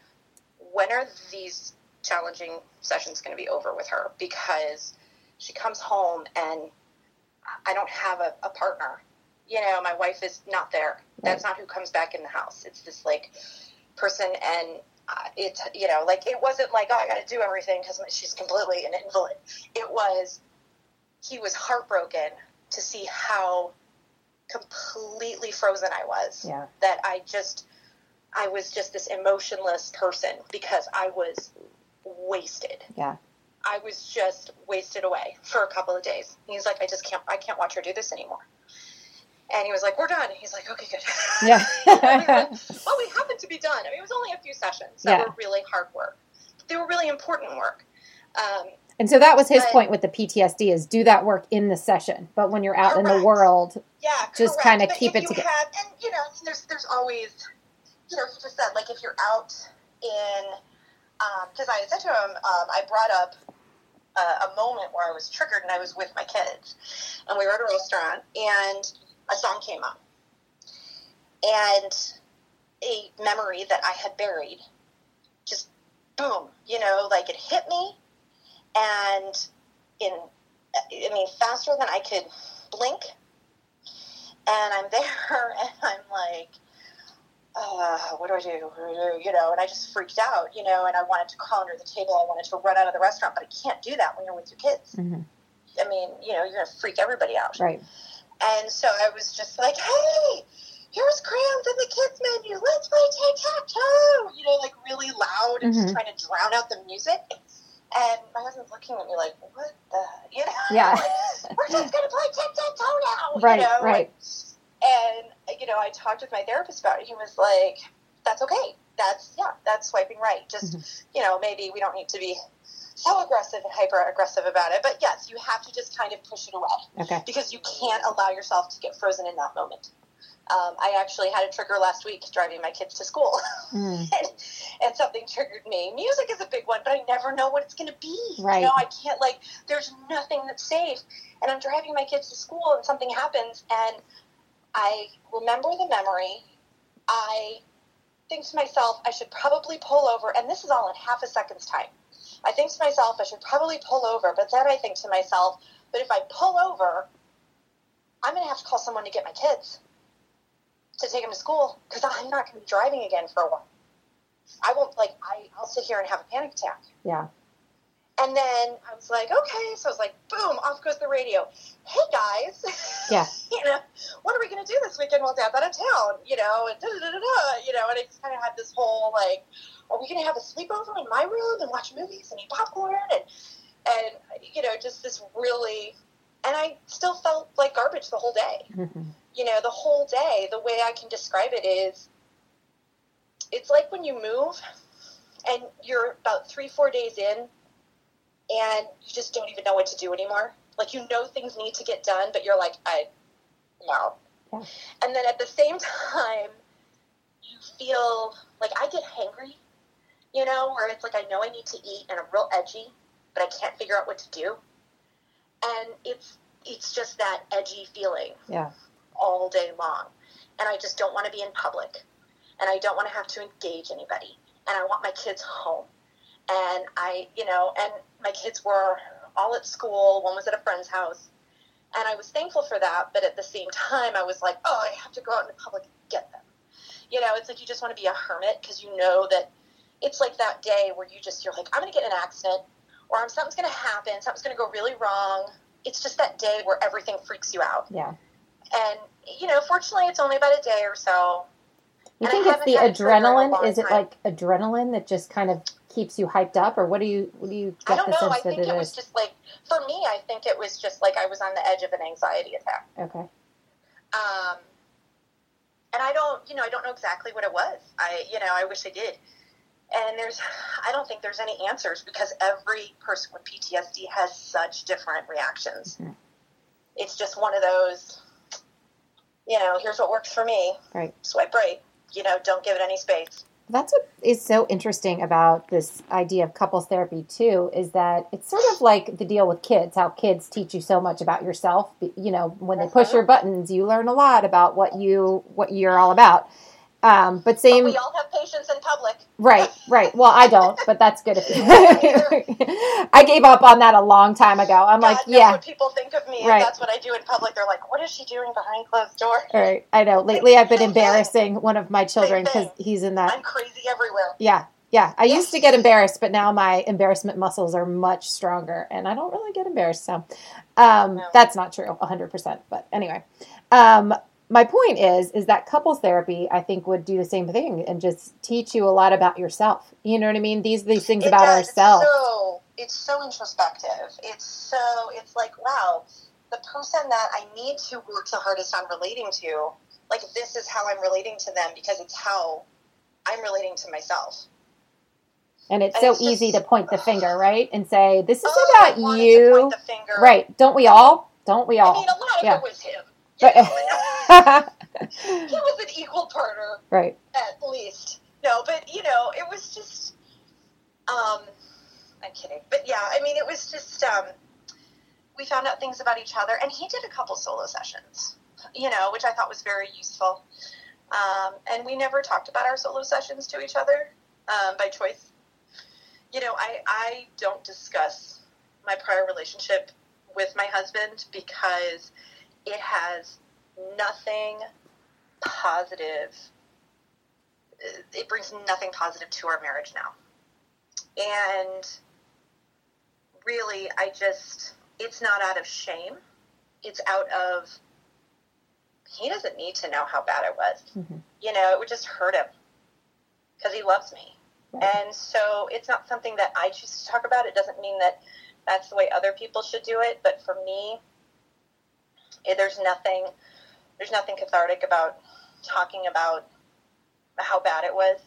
when are these challenging sessions going to be over with her? Because she comes home and I don't have a, a partner. You know, my wife is not there. That's not who comes back in the house. It's this like person, and uh, it, you know, like it wasn't like, oh, I got to do everything because she's completely an invalid. It was, he was heartbroken to see how completely frozen I was. Yeah. That I just, I was just this emotionless person because I was wasted. Yeah. I was just wasted away for a couple of days. He's like, I just can't, I can't watch her do this anymore. And he was like, "We're done." He's like, "Okay, good." Yeah. well, we happened to be done. I mean, it was only a few sessions that Yeah. were really hard work. They were really important work. Um, And so that was his But- point with the PTSD is do that work in the session, but when you're out in the world, yeah, Just kinda keep if it together. Have, and you know, there's there's always, you know, he just said like if you're out in, because I said to him, um, I brought up uh, a moment where I was triggered and I was with my kids, and we were at a restaurant and a song came on, and a memory that I had buried, just boom, you know, like it hit me, and in, I mean, faster than I could blink and I'm there, and I'm like, uh, what do I do? What do I do? You know, and I just freaked out, you know, and I wanted to crawl under the table. I wanted to run out of the restaurant, but I can't do that when you're with your kids. Mhm. I mean, you know, you're going to freak everybody out. right? And so I was just like, hey, here's crayons in the kids menu. Let's play tic-tac-toe. You know, like really loud and Mhm. just trying to drown out the music. And my husband's looking at me like, what the, you know? Yeah. like, We're just going to play tic-tac-toe now. Right, you know? right. And, you know, I talked with my therapist about it. He was like, that's okay. That's, yeah, that's swiping right. Just, Mm-hmm. you know, maybe we don't need to be so aggressive and hyper aggressive about it. But yes, you have to just kind of push it away Okay. because you can't allow yourself to get frozen in that moment. Um, I actually had a trigger last week driving my kids to school, Mm. and, and something triggered me. Music is a big one, but I never know what it's going to be. Right. You know, I can't like. There's nothing that's safe, and I'm driving my kids to school, and something happens, and I remember the memory. I think to myself, I should probably pull over, and this is all in half a second's time. I think to myself, I should probably pull over, but then I think to myself, but if I pull over, I'm going to have to call someone to get my kids to take him to school because I'm not going to be driving again for a while. I won't like I I'll sit here and have a panic attack. Yeah. And then I was like, okay. So I was like, boom, off goes the radio. Hey guys, Yeah. you know, what are we going to do this weekend while Dad's out of town? You know, and da da da da. da, You know, and I just kind of had this whole like, are we going to have a sleepover in my room and watch movies and eat popcorn and and you know, just this really, and I still felt like garbage the whole day Mhm. You know, the whole day, the way I can describe it is it's like when you move and you're about three, four days in and you just don't even know what to do anymore. Like you know things need to get done, but you're like, I no. Yeah. And then at the same time, you feel like I get hangry, you know, where it's like I know I need to eat and I'm real edgy, but I can't figure out what to do. And it's it's just that edgy feeling Yeah. All day long. And I just don't want to be in public. And I don't want to have to engage anybody. And I want my kids home. And I, you know, and my kids were all at school. One was at a friend's house. And I was thankful for that. But at the same time, I was like, oh, I have to go out in public and get them. You know, it's like you just want to be a hermit because you know that it's like that day where you just, you're like, I'm going to get an accident or something's going to happen. Something's going to go really wrong. It's just that day where everything freaks you out. Yeah. And you know, fortunately, it's only about a day or so. You think it's the had a trigger in a adrenaline? Is it time. like adrenaline that just kind of keeps you hyped up, or what do you what do you I don't the know. I think it it was just like for me. I think it was just like I was on the edge of an anxiety attack. Okay. Um, and I don't, you know, I don't know exactly what it was. I, you know, I wish I did. And there's, I don't think there's any answers because every person with PTSD has such different reactions. Mhm. It's just one of those, you know, here's what works for me. Right. Swipe right. You know, don't give it any space. That's what is so interesting about this idea of couples therapy too is that it's sort of like the deal with kids how kids teach you so much about yourself you know when they push Mhm. your buttons you learn a lot about what you what you're all about um, but But same we all have patience in public. right right well I don't but that's good if I gave up on that a long time ago I'm God like yeah what people think of me. Right. That's what I do in public. They're like, what is she doing behind closed doors? right I know lately I've been embarrassing one of my children because he's in that I'm crazy everywhere. Yeah, Yeah, I Yes. used to get embarrassed, but now my embarrassment muscles are much stronger, and I don't really get embarrassed. So um, No. that's not true, hundred percent. But anyway, um, my point is, is that couples therapy, I think, would do the same thing and just teach you a lot about yourself. You know what I mean? These these things It about does. ourselves. It's so it's so introspective. It's so it's like wow, the person that I need to work the hardest on relating to, like this is how I'm relating to them because it's how I'm relating to myself. And it's And so it's just- easy to point the finger, right, and say, "This is Oh, about you." point the finger. Right? Don't we all? Don't we all? I mean, a lot of Yeah. it was him. Right. was an equal partner right. at least. No, but you know, it was just. Um, I'm kidding, but yeah, I mean, it was just. Um, we found out things about each other, and he did a couple solo sessions, you know, which I thought was very useful. Um, and we never talked about our solo sessions to each other um, by choice. You know, I I don't discuss my prior relationship with my husband because it has nothing positive it brings nothing positive to our marriage now. And really, I just, it's not out of shame. It's out of, he doesn't need to know how bad it was. Mhm. You know, it would just hurt him because he loves me. Right. And so it's not something that I choose to talk about. It doesn't mean that that's the way other people should do it. But for me, it, there's nothing, there's nothing cathartic about talking about how bad it was.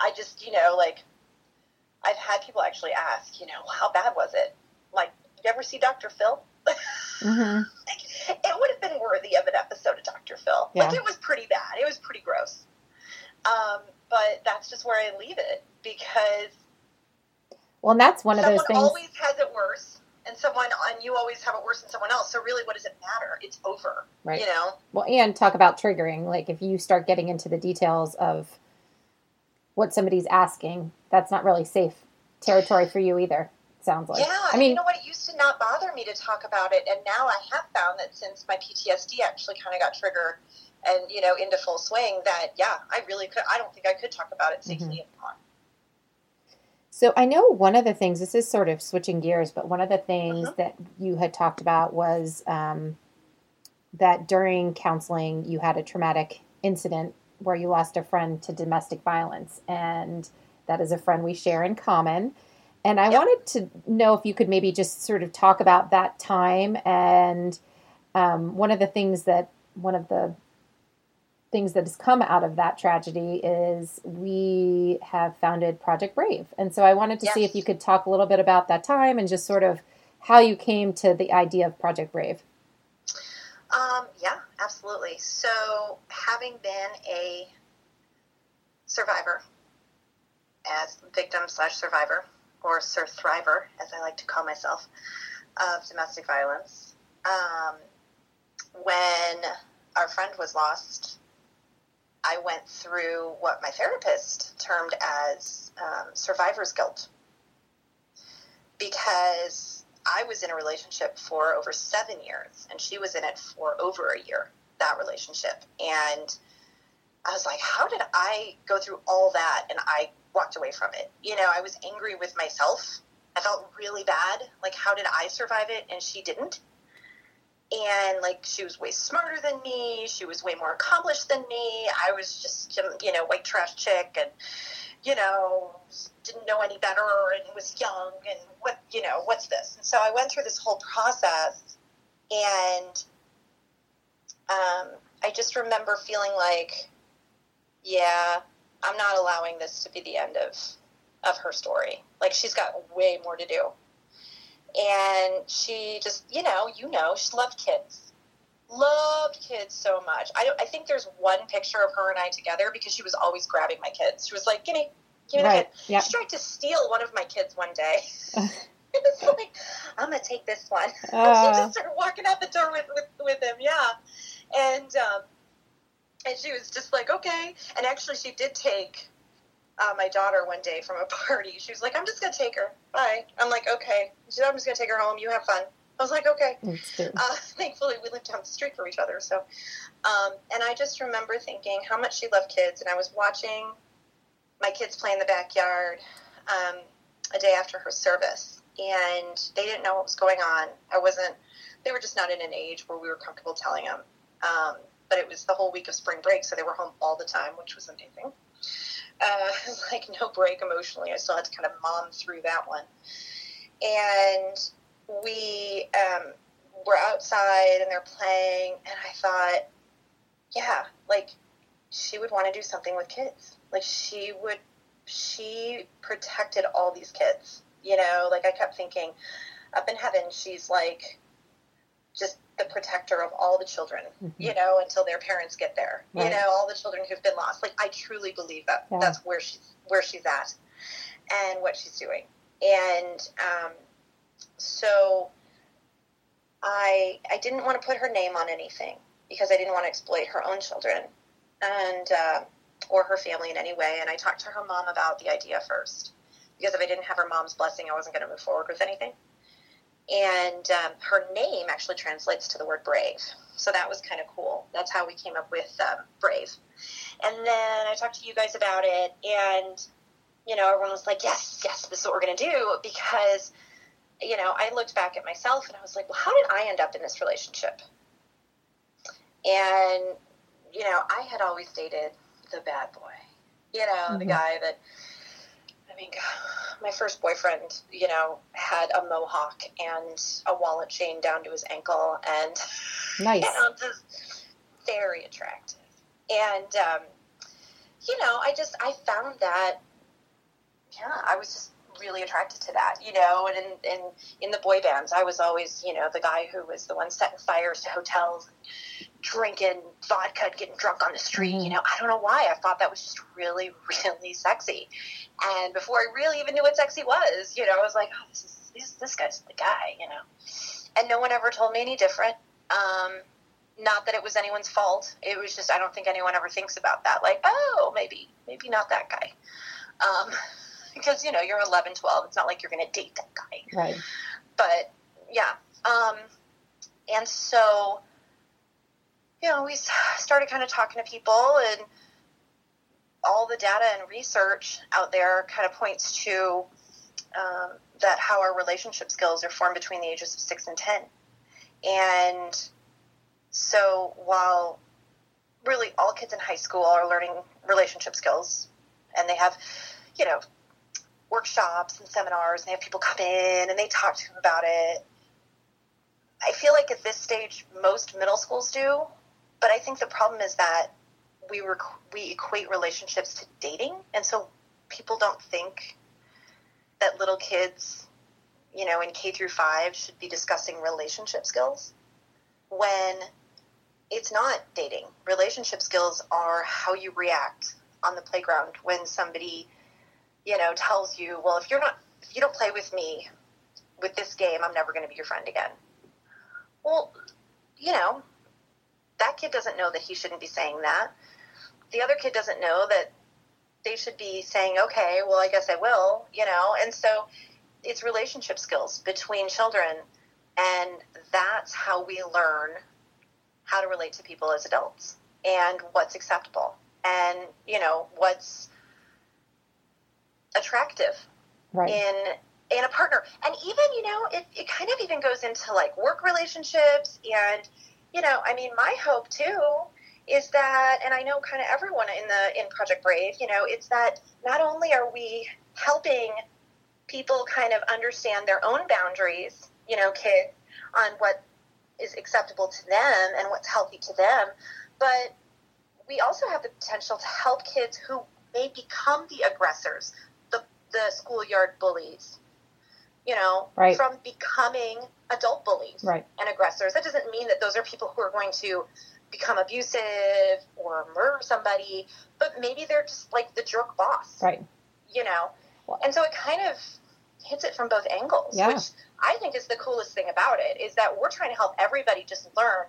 I just, you know, like I've had people actually ask, you know, how bad was it? Like, you ever see Dr. Phil? hmm Like, it would have been worthy of an episode of Dr. Phil. Like, Yeah. it was pretty bad. It was pretty gross. Um, but that's just where I leave it because Well, and that's one of those things. always has it worse, and someone and you always have it worse than someone else. So really, what does it matter? It's over. Right. You know. Well, and talk about triggering. Like if you start getting into the details of what somebody's asking, that's not really safe territory for you either. Sounds like. Yeah, I mean, you know what? It used to not bother me to talk about it, and now I have found that since my PTSD actually kind of got triggered and you know into full swing, that yeah, I really could. I don't think I could talk about it safely Mm-hmm. anymore. So I know one of the things. This is sort of switching gears, but one of the things Mhm. that you had talked about was um, that during counseling you had a traumatic incident where you lost a friend to domestic violence, and that is a friend we share in common. And I Yep. wanted to know if you could maybe just sort of talk about that time and um, one of the things that one of the things that has come out of that tragedy is we have founded Project Brave. And so I wanted to see if you could talk a little bit about that time and just sort of how you came to the idea of Project Brave. Um, yeah, absolutely. So, having been a survivor, as victim slash survivor, or Sir Thriver, as I like to call myself, of domestic violence, um, when our friend was lost, I went through what my therapist termed as um, survivor's guilt. Because I was in a relationship for over seven years, and she was in it for over a year, that relationship. And I was like, how did I go through all that and I walked away from it? You know, I was angry with myself. I felt really bad. Like, how did I survive it and she didn't? And like, she was way smarter than me. She was way more accomplished than me. I was just, you know, white trash chick and, you know, didn't know any better and was young and what, you know, what's this? And so I went through this whole process and um, I just remember feeling like, yeah, I'm not allowing this to be the end of of her story. Like she's got way more to do. And she just, you know, you know, she loved kids. Loved kids so much. I don't I think there's one picture of her and I together because she was always grabbing my kids. She was like, "Gimme, give me the Right. kid." Yeah. She tried to steal one of my kids one day. it was like, I'm gonna take this one. she Uh. just started walking out the door with, with, with him, yeah. And um, and she was just like, okay. And actually, she did take uh, my daughter one day from a party. She was like, I'm just gonna take her. Bye. I'm like, okay. She said, I'm just gonna take her home. You have fun. I was like, okay. Uh, thankfully, we lived down the street from each other. So, um, and I just remember thinking how much she loved kids, and I was watching my kids play in the backyard um, a day after her service, and they didn't know what was going on. I wasn't. They were just not in an age where we were comfortable telling them. Um, but it was the whole week of spring break, so they were home all the time, which was amazing. Uh, like no break emotionally. I still had to kind of mom through that one. And we um, were outside and they're playing, and I thought, yeah, like she would want to do something with kids. Like she would, she protected all these kids. You know, like I kept thinking, up in heaven, she's like just the protector of all the children, mm-hmm. you know, until their parents get there. Right. You know, all the children who've been lost. Like I truly believe that yeah. that's where she's where she's at and what she's doing. And um, so I I didn't want to put her name on anything because I didn't want to exploit her own children and uh, or her family in any way. And I talked to her mom about the idea first because if I didn't have her mom's blessing, I wasn't going to move forward with anything. And um, her name actually translates to the word brave. So that was kind of cool. That's how we came up with um, Brave. And then I talked to you guys about it, and, you know, everyone was like, yes, yes, this is what we're going to do because, you know, I looked back at myself and I was like, well, how did I end up in this relationship? And, you know, I had always dated the bad boy, you know, mm-hmm. the guy that mean, my first boyfriend, you know, had a mohawk and a wallet chain down to his ankle, and nice, you know, just very attractive. And um, you know, I just I found that, yeah, I was just really attracted to that, you know. And in, in in the boy bands, I was always, you know, the guy who was the one setting fires to hotels, drinking vodka, getting drunk on the street. You know, I don't know why. I thought that was just really, really sexy. And before I really even knew what sexy was, you know, I was like, oh, this is this, this guy's the guy, you know. And no one ever told me any different. Um, not that it was anyone's fault. It was just I don't think anyone ever thinks about that. Like, oh, maybe, maybe not that guy. Um, because you know you're 11, 12. It's not like you're going to date that guy. Right. But yeah. Um, and so, you know, we started kind of talking to people and all the data and research out there kind of points to um, that how our relationship skills are formed between the ages of six and ten. And so while really all kids in high school are learning relationship skills and they have, you know, workshops and seminars and they have people come in and they talk to them about it. I feel like at this stage most middle schools do, but I think the problem is that we rec- we equate relationships to dating, and so people don't think that little kids, you know, in K through five should be discussing relationship skills when it's not dating. Relationship skills are how you react on the playground when somebody, you know, tells you, "Well, if you're not, if you don't play with me with this game, I'm never going to be your friend again." Well, you know, that kid doesn't know that he shouldn't be saying that the other kid doesn't know that they should be saying, okay, well, I guess I will, you know? And so it's relationship skills between children. And that's how we learn how to relate to people as adults and what's acceptable and, you know, what's attractive right. in in a partner. And even, you know, it, it kind of even goes into like work relationships and, you know, I mean, my hope too is that, and I know kind of everyone in the in Project Brave, you know, it's that not only are we helping people kind of understand their own boundaries, you know, kids, on what is acceptable to them and what's healthy to them, but we also have the potential to help kids who may become the aggressors, the the schoolyard bullies, you know, right. from becoming adult bullies right. and aggressors. That doesn't mean that those are people who are going to become abusive or murder somebody, but maybe they're just like the jerk boss. Right. You know? And so it kind of hits it from both angles, yeah. which I think is the coolest thing about it is that we're trying to help everybody just learn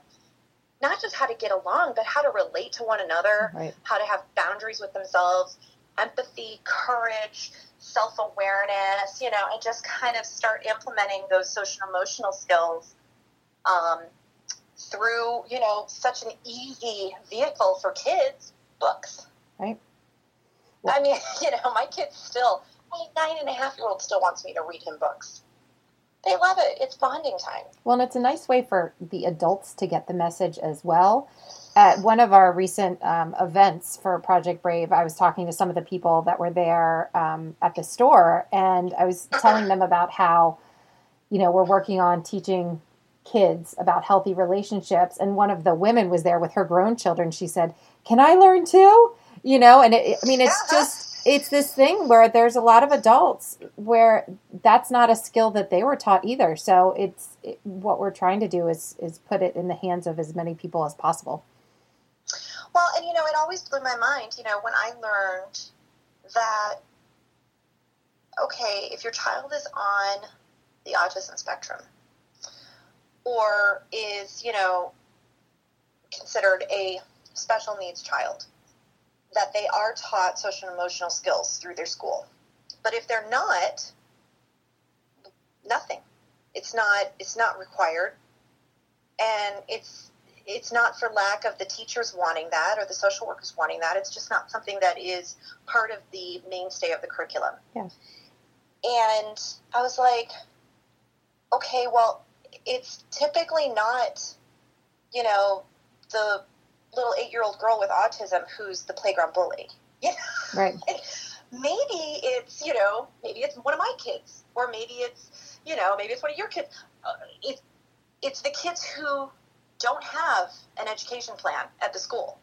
not just how to get along, but how to relate to one another, right. how to have boundaries with themselves, empathy, courage, self awareness, you know, and just kind of start implementing those social emotional skills um, through, you know, such an easy vehicle for kids, books. Right. I mean, you know, my kids still, my nine and a half year old still wants me to read him books. They love it. It's bonding time. Well, and it's a nice way for the adults to get the message as well. At one of our recent um, events for Project Brave, I was talking to some of the people that were there um, at the store, and I was telling them about how, you know, we're working on teaching kids about healthy relationships. And one of the women was there with her grown children. She said, Can I learn too? You know, and it, I mean, it's just it's this thing where there's a lot of adults where that's not a skill that they were taught either. So it's it, what we're trying to do is is put it in the hands of as many people as possible. Well, and you know, it always blew my mind. You know, when I learned that okay, if your child is on the autism spectrum or is you know considered a special needs child that they are taught social and emotional skills through their school. But if they're not, nothing. It's not it's not required. And it's it's not for lack of the teachers wanting that or the social workers wanting that. It's just not something that is part of the mainstay of the curriculum. Yeah. And I was like, okay, well, it's typically not, you know, the little eight year old girl with autism who's the playground bully. You know? Right. maybe it's, you know, maybe it's one of my kids, or maybe it's, you know, maybe it's one of your kids. Uh, it's, it's the kids who don't have an education plan at the school,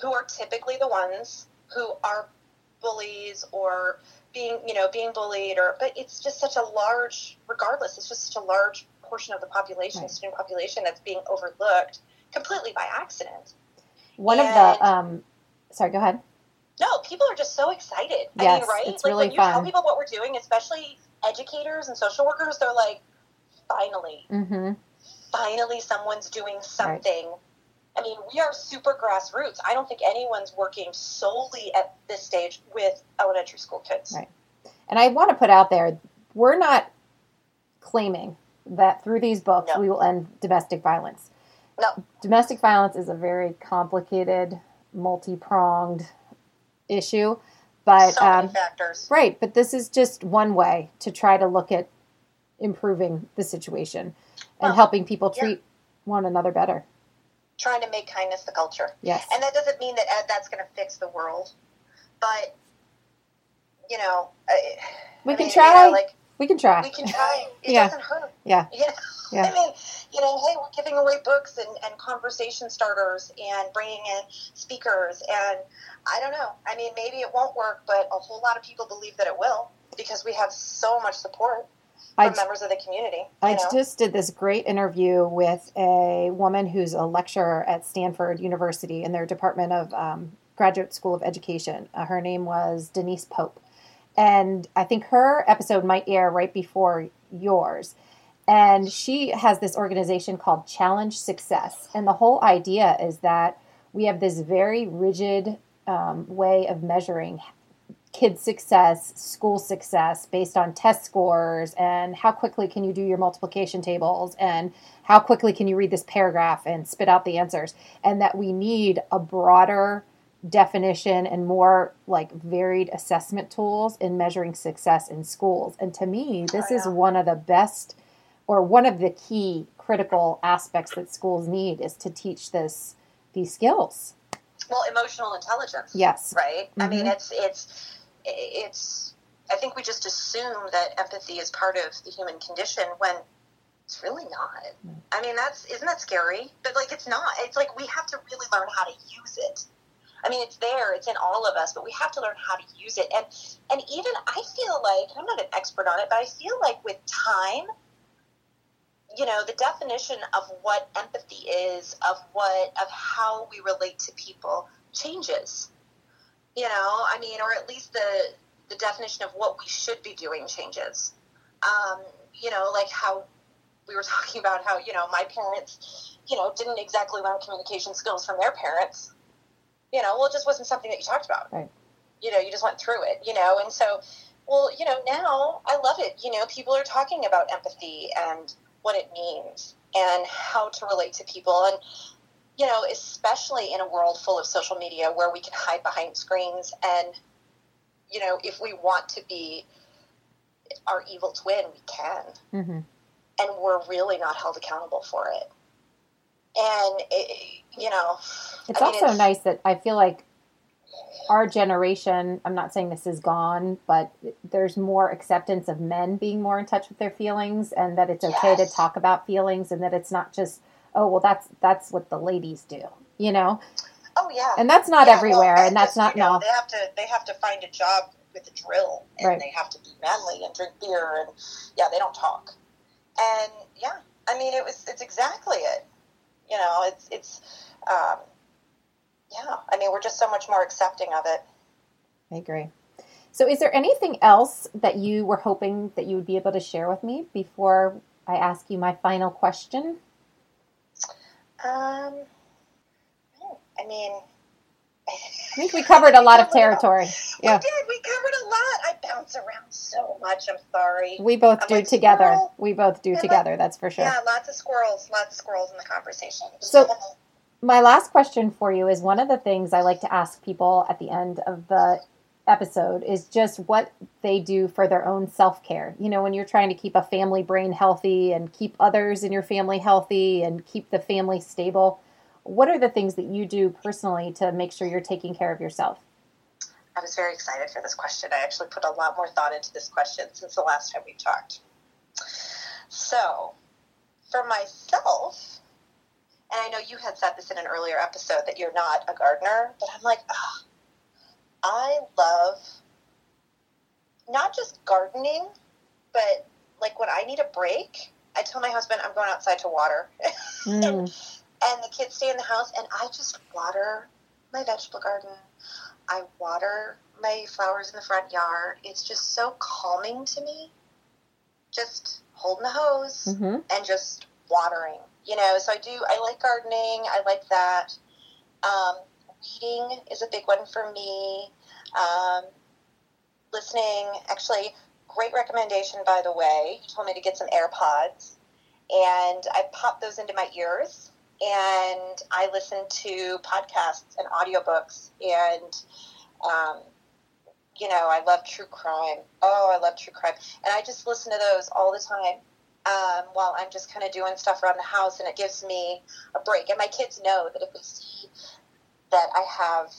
who are typically the ones who are bullies or being, you know, being bullied, or, but it's just such a large, regardless, it's just such a large portion of the population, right. student population that's being overlooked completely by accident. One and, of the, um, sorry, go ahead. No, people are just so excited. Yes, I mean, right? It's like really when you fun. tell people what we're doing, especially educators and social workers, they're like, finally, mm-hmm. Finally, someone's doing something. Right. I mean, we are super grassroots. I don't think anyone's working solely at this stage with elementary school kids. Right. And I want to put out there, we're not claiming that through these books no. we will end domestic violence. No. Domestic violence is a very complicated, multi pronged issue. But so um, factors. Right, but this is just one way to try to look at improving the situation and well, helping people treat yeah. one another better. Trying to make kindness the culture. Yes. And that doesn't mean that uh, that's going to fix the world, but you know, we I can mean, try. like we can try. We can try. It yeah. doesn't hurt. Yeah. You know? Yeah. I mean, you know, hey, we're giving away books and, and conversation starters and bringing in speakers. And I don't know. I mean, maybe it won't work, but a whole lot of people believe that it will because we have so much support I, members of the community. I know? just did this great interview with a woman who's a lecturer at Stanford University in their Department of um, Graduate School of Education. Uh, her name was Denise Pope. And I think her episode might air right before yours. And she has this organization called Challenge Success. And the whole idea is that we have this very rigid um, way of measuring kids' success, school success based on test scores and how quickly can you do your multiplication tables and how quickly can you read this paragraph and spit out the answers. And that we need a broader definition and more like varied assessment tools in measuring success in schools. And to me, this oh, yeah. is one of the best or one of the key critical aspects that schools need is to teach this these skills. Well, emotional intelligence. Yes. Right. Mm-hmm. I mean, mm-hmm. it's it's it's. I think we just assume that empathy is part of the human condition when it's really not. Mm. I mean, that's isn't that scary? But like, it's not. It's like we have to really learn how to use it. I mean, it's there, it's in all of us, but we have to learn how to use it. And and even I feel like I'm not an expert on it, but I feel like with time, you know, the definition of what empathy is, of what, of how we relate to people changes. You know, I mean, or at least the the definition of what we should be doing changes. Um, you know, like how we were talking about how you know my parents, you know, didn't exactly learn communication skills from their parents. You know, well, it just wasn't something that you talked about. Right. You know, you just went through it. You know, and so, well, you know, now I love it. You know, people are talking about empathy and what it means and how to relate to people. And you know, especially in a world full of social media where we can hide behind screens and, you know, if we want to be our evil twin, we can. Mm-hmm. And we're really not held accountable for it. And, it, you know, It's I mean, also nice that I feel like our generation, I'm not saying this is gone, but there's more acceptance of men being more in touch with their feelings and that it's okay to talk about feelings and that it's not just, oh, well, that's that's what the ladies do, you know? Oh yeah, And that's not Yeah, well, everywhere and that's not you know, no. They have to they have to find a job with a drill, and Right. they have to be manly and drink beer, and yeah, they don't talk. And yeah, I mean, it was it's exactly it. You know, it's it's um, yeah. I mean, we're just so much more accepting of it. I agree. So is there anything else that you were hoping that you would be able to share with me before I ask you my final question? Um, I mean, I think we covered a lot of territory. Yeah. we did. We covered a lot. I bounce around so much. I'm sorry. We both I'm do like, together. squirrel. We both do like- together, that's for sure. Yeah, lots of squirrels. Lots of squirrels in the conversation. So- My last question for you is one of the things I like to ask people at the end of the episode is just what they do for their own self care. You know, when you're trying to keep a family brain healthy and keep others in your family healthy and keep the family stable, what are the things that you do personally to make sure you're taking care of yourself? I was very excited for this question. I actually put a lot more thought into this question since the last time we talked. So, for myself, and I know you had said this in an earlier episode that you're not a gardener, but I'm like, ah, I love not just gardening, but like when I need a break, I tell my husband I'm going outside to water. Mm, and the kids stay in the house and I just water my vegetable garden. I water my flowers in the front yard. It's just so calming to me. Just holding the hose hmm and just watering. You know, so I do I like gardening. I like that. Um, reading is a big one for me. Um, listening, actually, great recommendation by the way. You told me to get some AirPods, and I pop those into my ears, and I listen to podcasts and audiobooks, and um, you know, I love true crime. Oh, I love true crime, and I just listen to those all the time um, while I'm just kind of doing stuff around the house, and it gives me a break. And my kids know that if they see that I have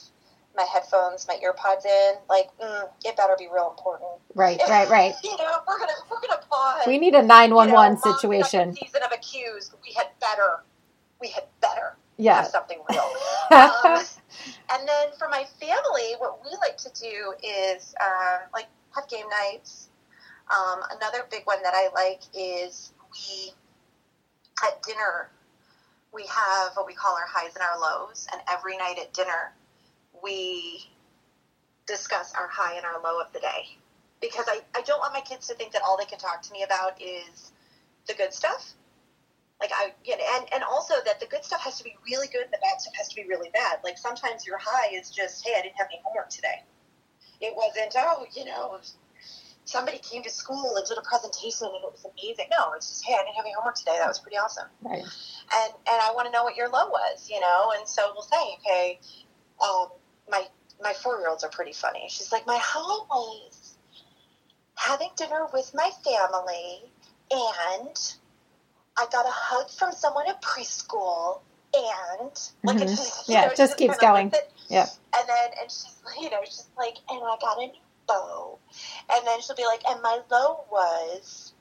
my headphones, my earpods in, like mm, it better be real important. Right, right, right. You know, we're gonna we're gonna pause. We need a 911 you know, mom's situation. Season of Accused. We had better. We had better have Yeah. something real. um, and then for my family, what we like to do is um, like have game nights. Um, another big one that I like is we at dinner we have what we call our highs and our lows, and every night at dinner we discuss our high and our low of the day because I, I don't want my kids to think that all they can talk to me about is the good stuff. Like I, you know, and and also that the good stuff has to be really good, and the bad stuff has to be really bad. Like sometimes your high is just, hey, I didn't have any homework today. It wasn't, oh, you know, somebody came to school and did a presentation and it was amazing. No, it's just, hey, I didn't have any homework today. That was pretty awesome. Right. And and I want to know what your low was, you know. And so we'll say, okay, um, my my four year olds are pretty funny. She's like, my high was having dinner with my family and I got a hug from someone at preschool and like Mhm. it's, you Yeah, know, it just keeps going. Yeah. And then and she's you know she's like and I got a new bow, and then she'll be like and my low was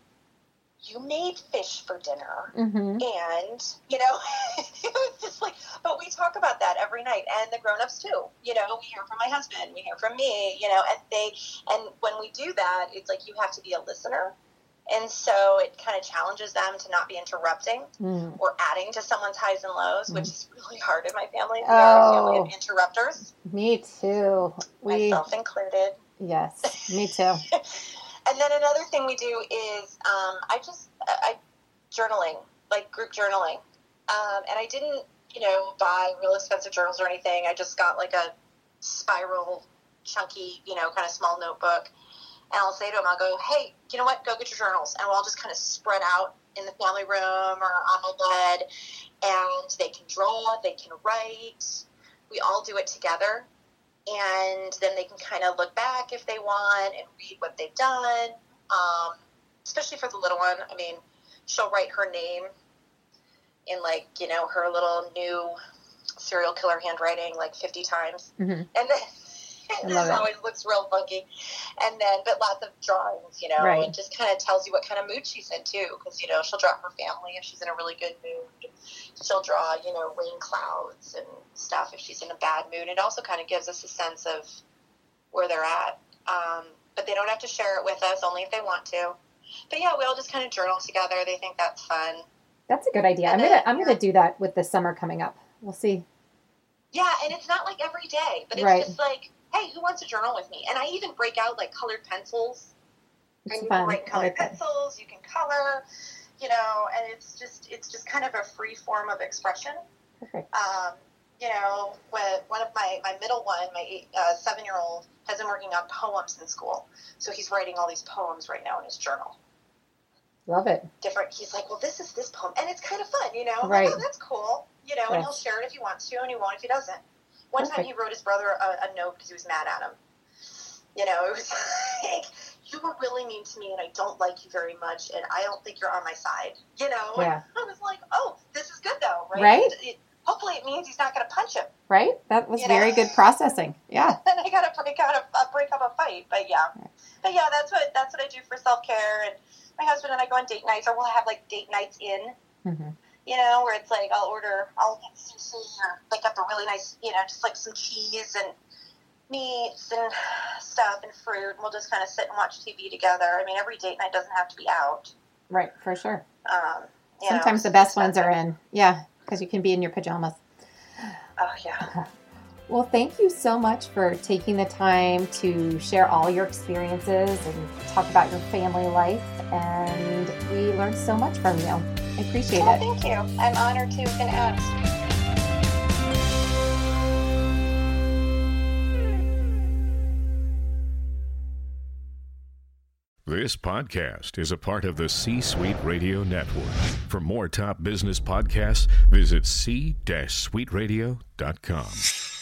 you made fish for dinner. Hmm and you know it was just like but we talk about that every night and the grown-ups too. You know we hear from my husband we hear from me you know and they and when we do that it's like you have to be a listener. And so it kind of challenges them to not be interrupting Mm. or adding to someone's highs and lows which is really hard in my family. We are a family of Oh. interrupters. Me too. We myself included yes, me too. and then another thing we do is um, I just I journaling, like group journaling, um, and I didn't you know buy real expensive journals or anything. I just got like a spiral, chunky, you know, kind of small notebook, and I'll say to them, I'll go, hey, you know what? Go get your journals, and we'll all just kind of spread out in the family room or on my bed, and they can draw, they can write. We all do it together, and then they can kind of look back if they want and read what they've done. Um, especially for the little one. I mean, she'll write her name in like you know her little new serial killer handwriting like 50 times, Mhm. and then It always looks real funky. And then, but lots of drawings, you know, Right. and just kind of tells you what kind of mood she's in too, because you know she'll draw her family if she's in a really good mood. She'll draw, you know, rain clouds and stuff if she's in a bad mood. It also kind of gives us a sense of where they're at. Um, but they don't have to share it with us, only if they want to. But yeah, we all just kind of journal together. They think that's fun. That's a good idea. I'm And gonna I'm gonna do that with the summer coming up. We'll see. Yeah, and it's not like every day, but it's Right. just like, hey, who wants to journal with me? And I even break out like colored pencils. It's and you fun. can write colored like pencils, you can color, you know, and it's just it's just kind of a free form of expression. Perfect. Um, you know, one of my my middle one, my eight, uh, seven year old, has been working on poems in school, so he's writing all these poems right now in his journal. Love it. Different. He's like, well, this is this poem, and it's kind of fun, you know. Right. Like, oh, that's cool, you know, and he'll share it if he wants to, and he won't if he doesn't. One time he wrote his brother a, a note because he was mad at him. You know, it was like, you were really mean to me, and I don't like you very much, and I don't think you're on my side. You know, Yeah. I was like, oh, this is good though, right? Right. It- it- hopefully, it means he's not going to punch him. Right? That was You very know? good processing. Yeah. and I got to break out a, uh, break up a fight. But yeah, but yeah, that's what that's what I do for self care. And my husband and I go on date nights, or we'll have like date nights in. hmm You know, where it's like I'll order, I'll get sushi or pick up a really nice, you know, just like some cheese and meats and stuff and fruit, and we'll just kind of sit and watch TV together. I mean, every date night doesn't have to be out. Right, for sure. Um, you know, Sometimes the best ones are in. Yeah, because you can be in your pajamas. Oh yeah. Well, thank you so much for taking the time to share all your experiences and talk about your family life. And we learned so much from you. I appreciate Oh, it. thank you. I'm honored to have been asked. This podcast is a part of the C Suite Radio Network. For more top business podcasts, visit c-suiteradio.com.